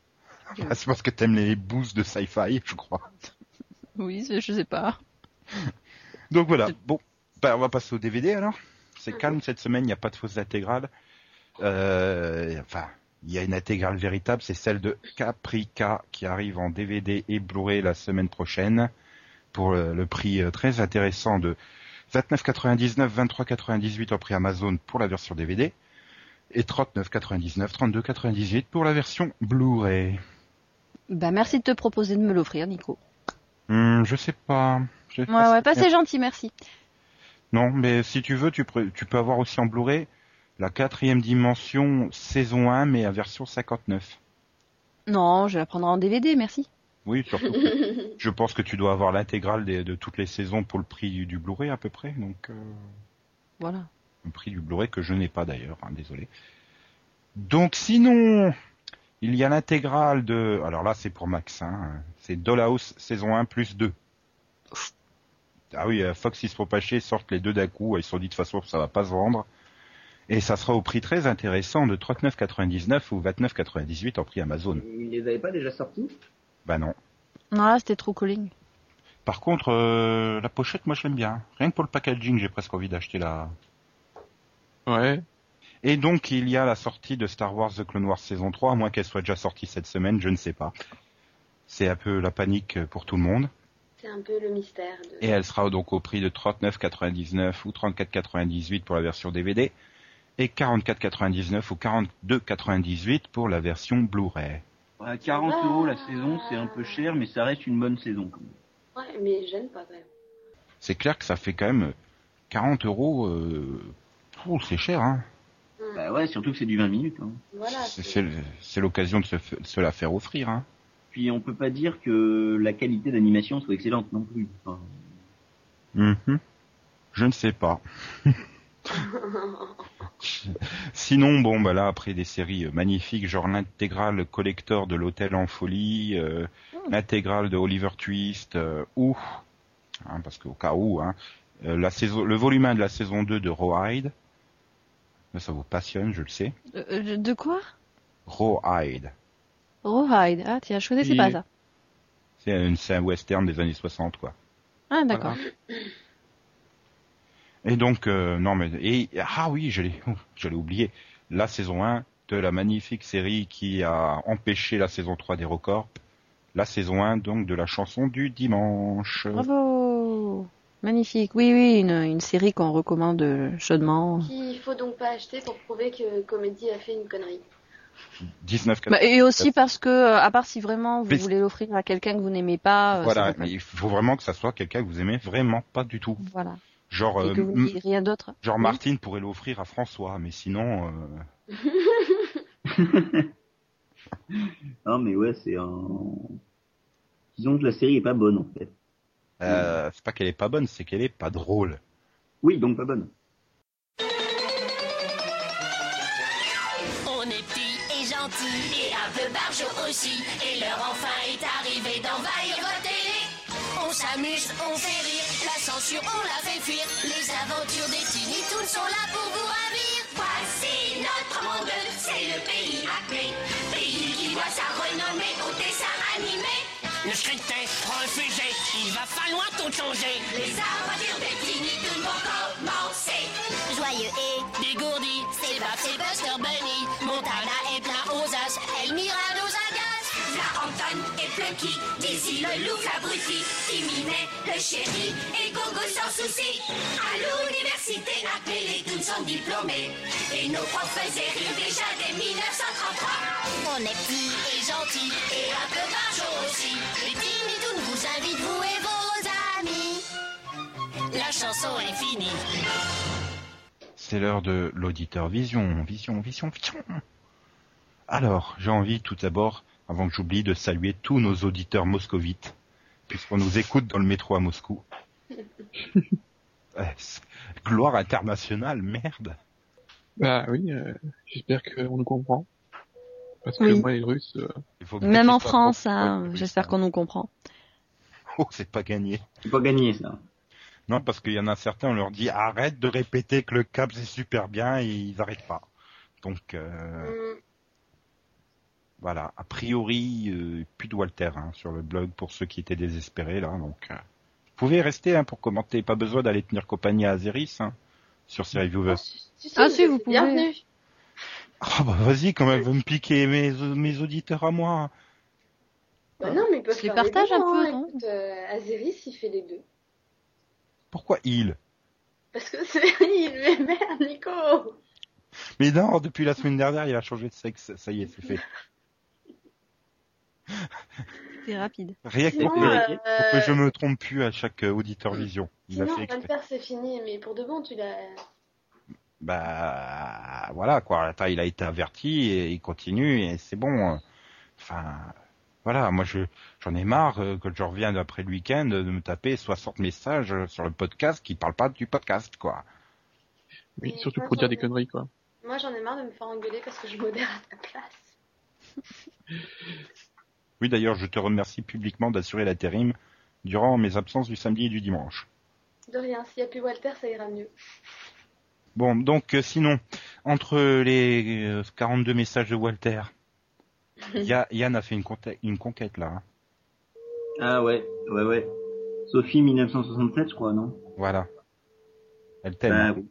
Ah, C'est parce que t'aimes les boosts de sci-fi, je crois. Oui, je sais pas. Donc voilà. Bon, bah, on va passer au DVD alors. C'est calme cette semaine, il n'y a pas de fausse intégrale. Euh, enfin, il y a une intégrale véritable, c'est celle de Caprica qui arrive en DVD et Blu-ray la semaine prochaine pour le, prix euh, très intéressant de 29,99, 23,98 en prix Amazon pour la version DVD et 39,99, 32,98 pour la version Blu-ray. Bah merci de te proposer de me l'offrir, Nico. Hmm, je sais pas. Je sais Ouais, ouais, pas c'est gentil, merci. Non, mais si tu veux, tu peux, tu peux avoir aussi en Blu-ray la quatrième dimension saison 1, mais à version 59. Non, je vais la prendre en DVD, merci. Oui, surtout. que je pense que tu dois avoir l'intégrale de toutes les saisons pour le prix du, Blu-ray à peu près. Donc, euh, Voilà. le prix du Blu-ray que je n'ai pas d'ailleurs, hein, désolé. Donc sinon, il y a l'intégrale de... Alors là, c'est pour Max. Hein, c'est Dollhouse saison 1 plus 2. Ah oui, euh, Fox ils se sont pas chier, sortent les deux d'un coup. Ils se sont dit de toute façon ça va pas se vendre. Et ça sera au prix très intéressant de 39,99 ou 29,98 en prix Amazon. Ils les avaient pas déjà sortis? Bah non. Non, là, c'était trop calling. Par contre, euh, la pochette, moi je l'aime bien. Rien que pour le packaging, j'ai presque envie d'acheter la. Ouais. Et donc il y a la sortie de Star Wars The Clone Wars saison 3, à moins qu'elle soit déjà sortie cette semaine, je ne sais pas. C'est un peu la panique pour tout le monde. C'est un peu le mystère de... Et elle sera donc au prix de 39,99 ou 34,98 pour la version DVD et 44,99 ou 42,98 pour la version Blu-ray. À 40 Ah. euros la saison, c'est un peu cher, mais ça reste une bonne saison. quand même. Ouais, mais gêne pas quand même. C'est clair que ça fait quand même 40 euros. Euh... ouh, c'est cher, hein. Hmm. Bah ouais, surtout que c'est du 20 minutes. Hein. Voilà. C'est- l'occasion de se, f- se la faire offrir, hein. Puis on peut pas dire que la qualité d'animation soit excellente non plus. Enfin, Mhm. Je ne sais pas. Sinon, bon, bah là, après des séries euh, magnifiques, genre l'intégrale collector de l'Hôtel en Folie, euh, l'intégrale de Oliver Twist, euh, ou, hein, parce qu'au cas où, hein, euh, la saison, le volume 1 de la saison 2 de Rawhide, ça vous passionne, je le sais. De quoi? Rawhide, Rawhide. Ah, tiens, je connaissais pas ça. c'est un, c'est un western des années 60, quoi. Ah, d'accord. Et donc, euh, non mais, et, ah oui, je l'ai, ouf, je l'ai oublié, la saison 1 de la magnifique série qui a empêché la saison 3 des records, la saison 1 donc de la chanson du dimanche. Bravo. Magnifique. Oui, oui, une, une série qu'on recommande chaudement. Qu'il faut donc pas acheter pour prouver que Comédie a fait une connerie. 19 Bah, et aussi parce que, euh, à part si vraiment vous voulez l'offrir à quelqu'un que vous n'aimez pas, euh, Voilà, mais il faut vraiment que ça soit quelqu'un que vous aimez vraiment pas du tout. voilà. Genre, Et euh, que vous rien d'autre. genre Oui. Martine pourrait l'offrir à François, mais sinon, euh, Non mais ouais, c'est un... Disons que la série est pas bonne en fait. euh, c'est pas qu'elle est pas bonne, c'est qu'elle est pas drôle. Oui, donc pas bonne. On est petit et gentil et un peu barjot aussi. Et l'heure enfin est arrivée d'envahir votre s'amuse, on fait rire, la censure on la fait fuir. Les aventures des Tiny Toons sont là pour vous ravir. Voici notre monde, c'est le pays appelé. Pays qui doit sa renommée au dessin animé. Le scrutin refusé, il va falloir tout changer. Les aventures des Tiny Toons vont commencer. Joyeux et dégourdi, c'est Buster Bunny. Plucky, Dizzy le loup abruti. Timinet, le chéri et Gogo sans souci. À l'université, appelés Toons sont diplômés. Et nos profs faisaient déjà dès 1933. On est petits et gentils et un peu barjots aussi. Les Tiny Toons vous invitent, vous et vos amis. La chanson est finie. C'est l'heure de l'auditeur vision, vision, vision, vision. Alors, j'ai envie tout d'abord, avant que j'oublie, de saluer tous nos auditeurs moscovites, puisqu'on nous écoute dans le métro à Moscou. C'est- Gloire internationale, merde. Bah oui, euh, j'espère qu'on nous comprend. Parce que Oui. moi, les Russes, euh, Il faut que Même en France, hein, j'espère qu'on nous comprend. Oh, c'est pas gagné. C'est pas gagné ça. Non, parce qu'il y en a certains, on leur dit arrête de répéter que le câble c'est super bien et ils arrêtent pas. Donc, euh, Hmm. Voilà, a priori, euh, plus de Walter hein, sur le blog pour ceux qui étaient désespérés là. Donc, euh, vous pouvez rester hein, pour commenter. Pas besoin d'aller tenir compagnie à Azeris hein, sur Série Viewers. Si, Ah, si, vous êtes pouvez. Bienvenue. Ah bah vas-y, quand elle veut me piquer mes, mes auditeurs à moi. Bah non, mais ils peuvent Je les faire partage deux, un hein. peu, non Écoute, euh, Azeris, il fait les deux. Pourquoi il? Parce que c'est il mais merde, Nico Mais non, depuis la semaine dernière, il a changé de sexe. Ça y est, c'est fait. C'est rapide. Rien que Sinon, pour, que- euh, pour que je me trompe plus à chaque euh, auditeur vision. Il a Sinon. Walter, c'est fini, mais pour de bon, tu l'as... Bah voilà quoi. Attends, il a été averti et il continue et c'est bon. Enfin voilà, moi je j'en ai marre euh, que je revienne après le week-end de me taper 60 messages sur le podcast qui parlent pas du podcast quoi. Oui, Mais surtout moi, pour dire des conneries, quoi. Moi, j'en ai marre de me faire engueuler parce que je modère à ta place. Oui d'ailleurs, je te remercie publiquement d'assurer l'intérim durant mes absences du samedi et du dimanche. De rien, s'il n'y a plus Walter, ça ira mieux. Bon, donc euh, sinon, entre les euh, 42 messages de Walter, Ya- Yann a fait une, conquête- une conquête là. hein. Ah ouais, ouais, ouais. Sophie 1967, je crois, non? Voilà. Elle t'aime. Ah oui.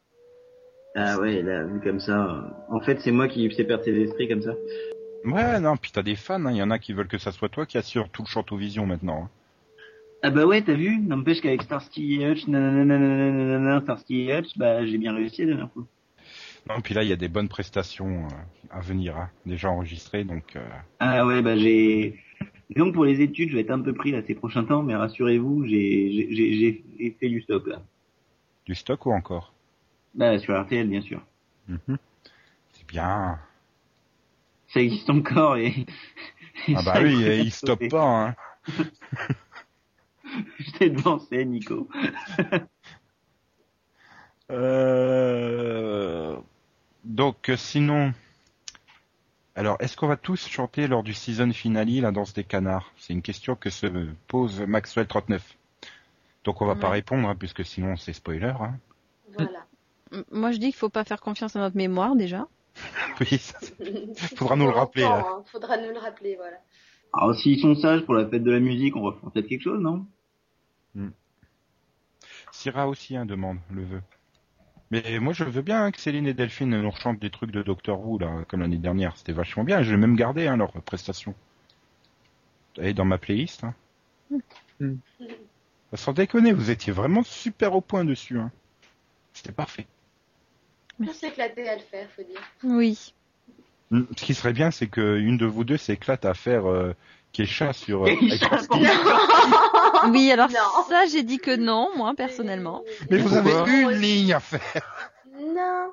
Ah ouais, là, vu comme ça. euh, En fait, c'est moi qui lui fais perdre ses esprits comme ça. Ouais, non, puis t'as des fans, hein. il y en a qui veulent que ça soit toi qui assure tout le Chanteau Vision maintenant. hein. Ah bah ouais, t'as vu? N'empêche qu'avec Starsky et Hutch, nanana, Starsky et Hutch, bah j'ai bien réussi la dernière fois. Non, puis là, il y a des bonnes prestations euh, à venir, hein, déjà enregistrées, donc... euh, Ah ouais, bah j'ai... Donc pour les études, je vais être un peu pris là ces prochains temps, mais rassurez-vous, j'ai j'ai- j'ai j'ai- j'ai fait du stock là. du stock ou encore? Bah sur RTL bien sûr. Mhm. C'est bien. Ça existe encore et... et Ah bah oui, il stoppe pas, hein. Je t'ai devancé, Nico. Euh... Donc, euh, sinon... Alors, est-ce qu'on va tous chanter lors du season finale la danse des canards? C'est une question que se pose Maxwell39. Donc on va pas répondre, hein, puisque sinon c'est spoiler. Hein. Voilà. Moi, je dis qu'il faut pas faire confiance à notre mémoire déjà. Oui, ça, Faudra nous le rappeler, l'enfant, hein. Faudra nous le rappeler, voilà. Alors s'ils sont sages pour la fête de la musique, on va faire peut-être quelque chose, non? Syrah aussi hein, demande le vœu. Mais moi je veux bien hein, que Céline et Delphine nous rechantent des trucs de Doctor Who là, comme l'année dernière. C'était vachement bien. J'ai même gardé hein, leurs prestations. Elle est dans ma playlist. Hein. Hmm. Sans déconner, vous étiez vraiment super au point dessus. Hein. C'était parfait. On s'est éclaté à le faire, faut dire. Oui. Hmm, Ce qui serait bien, c'est que une de vous deux s'éclate à faire euh, Kesha sur. euh. Oui, alors Non. ça, j'ai dit que non, moi, personnellement. Mais vous avez une ligne à faire. Non.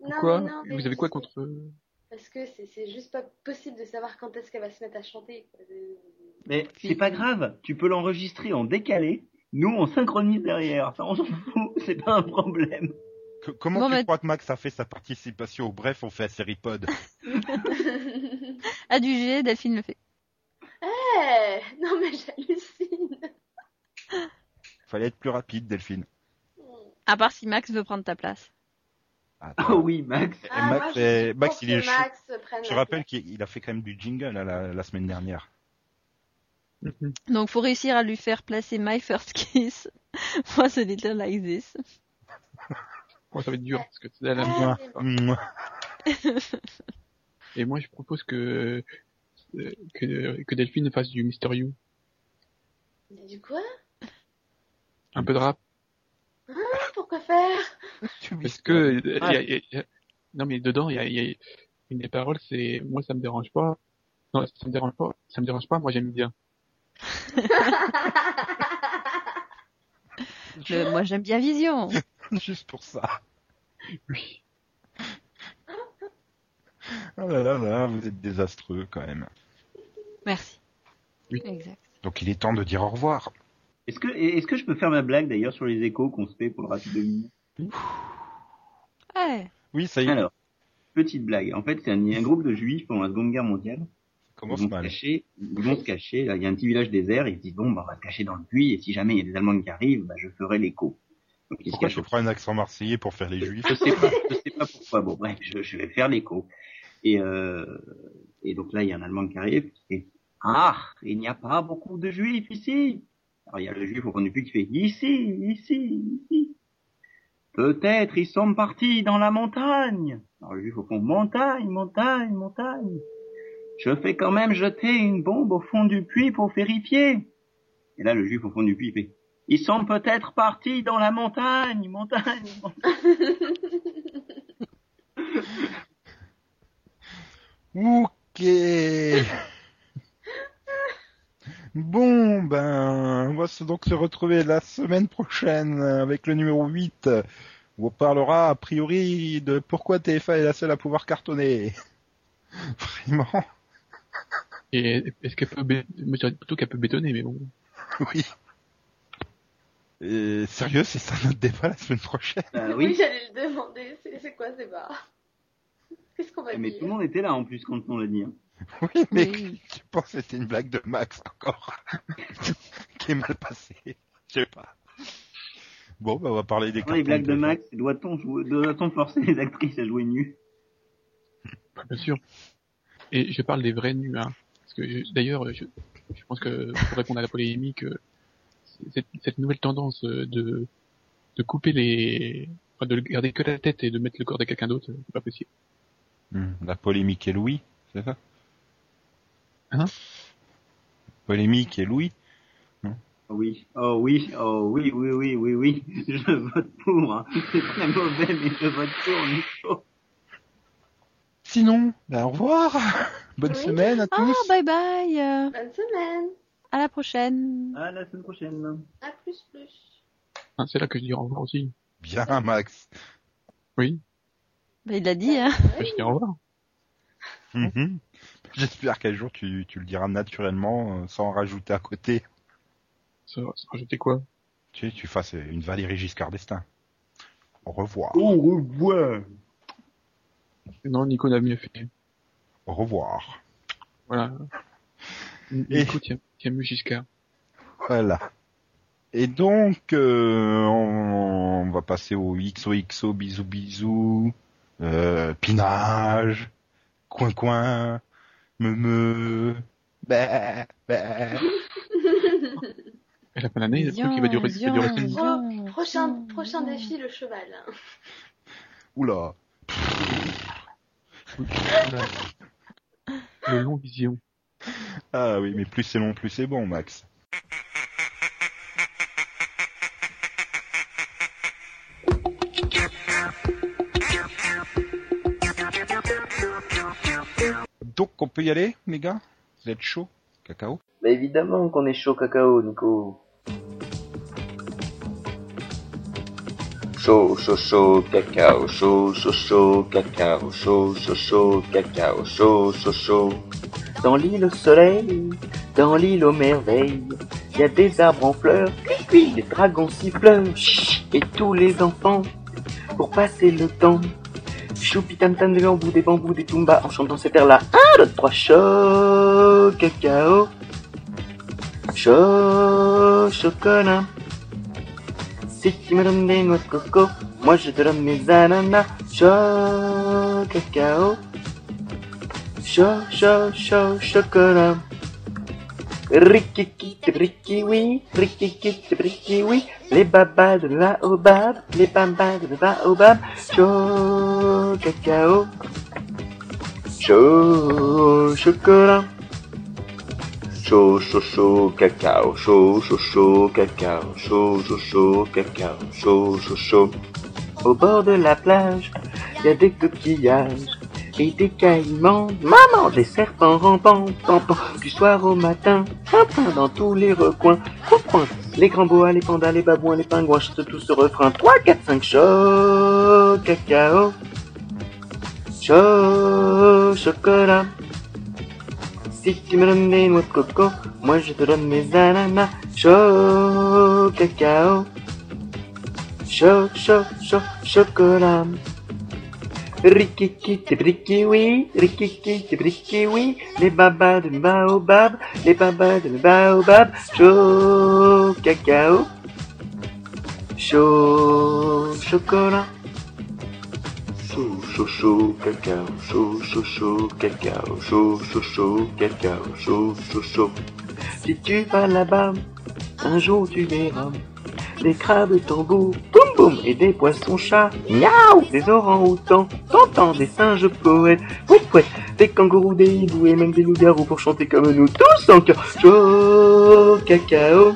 Non, Pourquoi mais non, mais Vous avez quoi contre... Parce que c'est juste pas possible de savoir quand est-ce qu'elle va se mettre à chanter. quoi. Euh, Mais c'est pas grave, tu peux l'enregistrer en décalé. Nous, on synchronise derrière. Ça, on s'en fout, c'est pas un problème. Que- comment Bon, tu mais- crois que Max a fait sa participation au Bref, on fait à Seripod À du G, Delphine le fait. Eh, non mais j'hallucine. Fallait être plus rapide, Delphine. À part si Max veut prendre ta place. Attends. Oh oui, Max. Ah, Max, moi, je est- suis Max, pour il est chaud. Max Je la rappelle qu'il il a fait quand même du jingle là, la, la semaine dernière. Mhm. Donc, faut réussir à lui faire placer My First Kiss. Moi, c'est Little Like This. Oh, ça va être dur, parce que c'est la Mouah. Et moi, je propose que, euh, que, que Delphine fasse du Mister You. Du quoi? Un peu de rap. Ah, Pourquoi faire? Parce que, il y a- il y a- il y a- non, mais dedans, il y a, il y a une des paroles, c'est, moi, ça me dérange pas. Non, ça me dérange pas. Ça me dérange pas, moi, j'aime bien. Le- moi, j'aime bien Vision. Juste pour ça. Oui. Oh là là là, vous êtes désastreux quand même. Merci. Oui. Exact. Donc il est temps de dire au revoir. Est-ce que, est-ce que je peux faire ma blague d'ailleurs sur les échos qu'on se fait pour le rapide de minuit Ouais. Oui, ça y est, Alors, petite blague. En fait, c'est un, un groupe de juifs pendant la Seconde Guerre mondiale. ça Ils vont se cacher, ils vont se cacher, là, il y a un petit village désert, ils se disent, bon, bah, on va se cacher dans le puits, et si jamais il y a des Allemands qui arrivent, bah, je ferai l'écho. Pourquoi tu prends un accent marseillais pour faire les juifs? Je sais pas, je sais pas pourquoi. Bon, bref, je, je vais faire l'écho. Et, euh, et donc là, il y a un Allemand qui arrive qui fait Ah, il n'y a pas beaucoup de juifs ici. Alors il y a le juif au fond du puits qui fait Ici, ici, ici. Peut-être ils sont partis dans la montagne. Alors le juif au fond Montagne, montagne, montagne. Je fais quand même jeter une bombe au fond du puits pour vérifier. Et là, le juif au fond du puits fait Ils sont peut-être partis dans la montagne, montagne, montagne. Ok. Bon, ben, on va se- donc se retrouver la semaine prochaine avec le numéro 8 où on parlera a priori de pourquoi TF1 est la seule à pouvoir cartonner. Vraiment, Et est-ce qu'elle peut, plutôt qu'elle peut bétonner, mais bon. oui. Et sérieux, c'est ça notre débat la semaine prochaine Bah Oui, oui. j'allais le demander. C'est quoi ces bars Qu'est-ce qu'on va Mais dire? tout le monde était là en plus quand on l'a dit. hein. Oui, mais Oui. je pense que c'était une blague de Max encore, qui est mal passée. Je sais pas. Bon, ben, on va parler des Dans les blagues de Max, doit-on jouer- doit-on forcer les actrices à jouer nu? Bah, Bien sûr. Et je parle des vrais nus, hein. Parce que je- d'ailleurs, je, je pense que pour répondre à la polémique, euh, cette, cette nouvelle tendance euh, de, de couper les, enfin, de garder que la tête et de mettre le corps de quelqu'un d'autre, c'est pas possible. Hmm, La polémique et Louis, c'est ça? Hein? Polémique et Louis? Oh Oui, oh oui, oh oui, oui, oui, oui, oui, je vote pour. hein. C'est très mauvais, mais je vote pour, Nico. Sinon, ben, au revoir Bonne Oui. semaine à Ah, tous bye bye. euh, Bonne semaine. À la prochaine. À la semaine prochaine. À plus plus. Hein, c'est là que je dis au revoir aussi. Bien, Max Oui, Bah, il l'a dit, hein. je dis au revoir. Mhm. J'espère qu'un jour tu, tu le diras naturellement, euh, sans en rajouter à côté. Ça rajouter quoi? Tu sais, tu fasses une Valérie Giscard d'Estaing. Au revoir. Au revoir. Non, Nico n'a mieux fait. Au revoir. Voilà. Et- Nico, tiens, tiens mieux Giscard. Voilà. Et donc, euh, on, on va passer au XOXO, bisous bisous, euh, pinage, coin coin, me me, bah, bah. Et la fin de l'année, le truc qui va durer, qui va durer Pro- prochain, prochain défi, le cheval. Oula. Le long vision. Ah oui, mais plus c'est long, plus c'est bon, Max. Donc, on peut y aller, les gars? Vous êtes chaud Cacao? Bah évidemment qu'on est chaud cacao, Nico. Chaud, chaud, chaud, cacao, chaud, chaud, chaud, cacao, chaud, chaud, chaud, cacao, chaud, chaud, chaud. Dans l'île au soleil, dans l'île aux merveilles, il y a des arbres en fleurs, puis des dragons siffleurs, et tous les enfants, pour passer le temps, choupi tam tam des bambous, des bambous, des tumbas, en chantant cet air-là, un, deux, trois, chaud, cacao, chaud, chocolat. Si tu me donnes des noix de coco, moi je te donne mes ananas, chaud, cacao, chaud, chaud, chaud, chocolat. Rikiki, riki, oui, rikiki, riki, oui, les babas de la baobab, les babas de la baobab, chaud, cacao, chaud, chocolat. Chaud, chaud, chaud, cacao, chaud, chaud, chaud, cacao, chaud, chaud, chaud, cacao, chaud, chaud, chaud. Au bord de la plage, y a des coquillages et des caïmans. Maman, des serpents rampants, rampants, du soir au matin, pimpin dans tous les recoins. Coin, coin, les grands boas, les pandas, les babouins, les pingouins chantent tous ce refrain. 3, 4, 5, chaud, cacao, chaud, chocolat. Si tu me donnes des noix de coco, moi je te donne mes ananas. Chaud, cacao. Chaud, chaud, chaud, chocolat. Rikiki, oui. Rikiki, oui. Les babas de baobab. Les babas de baobab. Chaud, cacao. Chaud, chocolat. chaud, chaud, chaud, cacao, chaud, chaud, chaud, cacao, chaud, chaud, chaud, cacao, chaud, chaud, chaud. Si tu vas là-bas, un jour tu verras des crabes tambours, boum boum, et des poissons chats, miaou, des orangs-outans, t'entends des singes poètes, pouet pouet, des kangourous, des hiboux et même des loups-garous pour chanter comme nous tous en cœur. Chaud, cacao,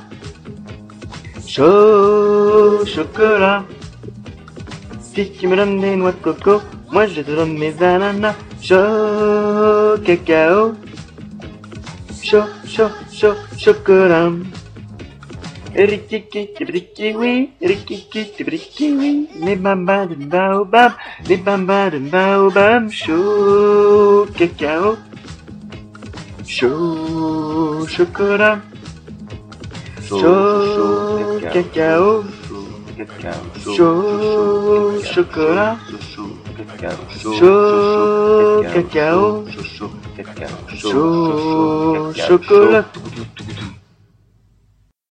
chaud, chocolat. Si tu me donnes des noix de coco, moi je te donne mes ananas. Chaud, cacao, chaud, chaud, chaud, chocolat. Rikiki, tibriki, oui, rikiki, tibriki, oui, les bambas de baobab, les bambas de baobab, chaud, cacao, chaud, chocolat, chaud, cacao, chaud, chocolat, chaud, cacao, chaud, chocolat.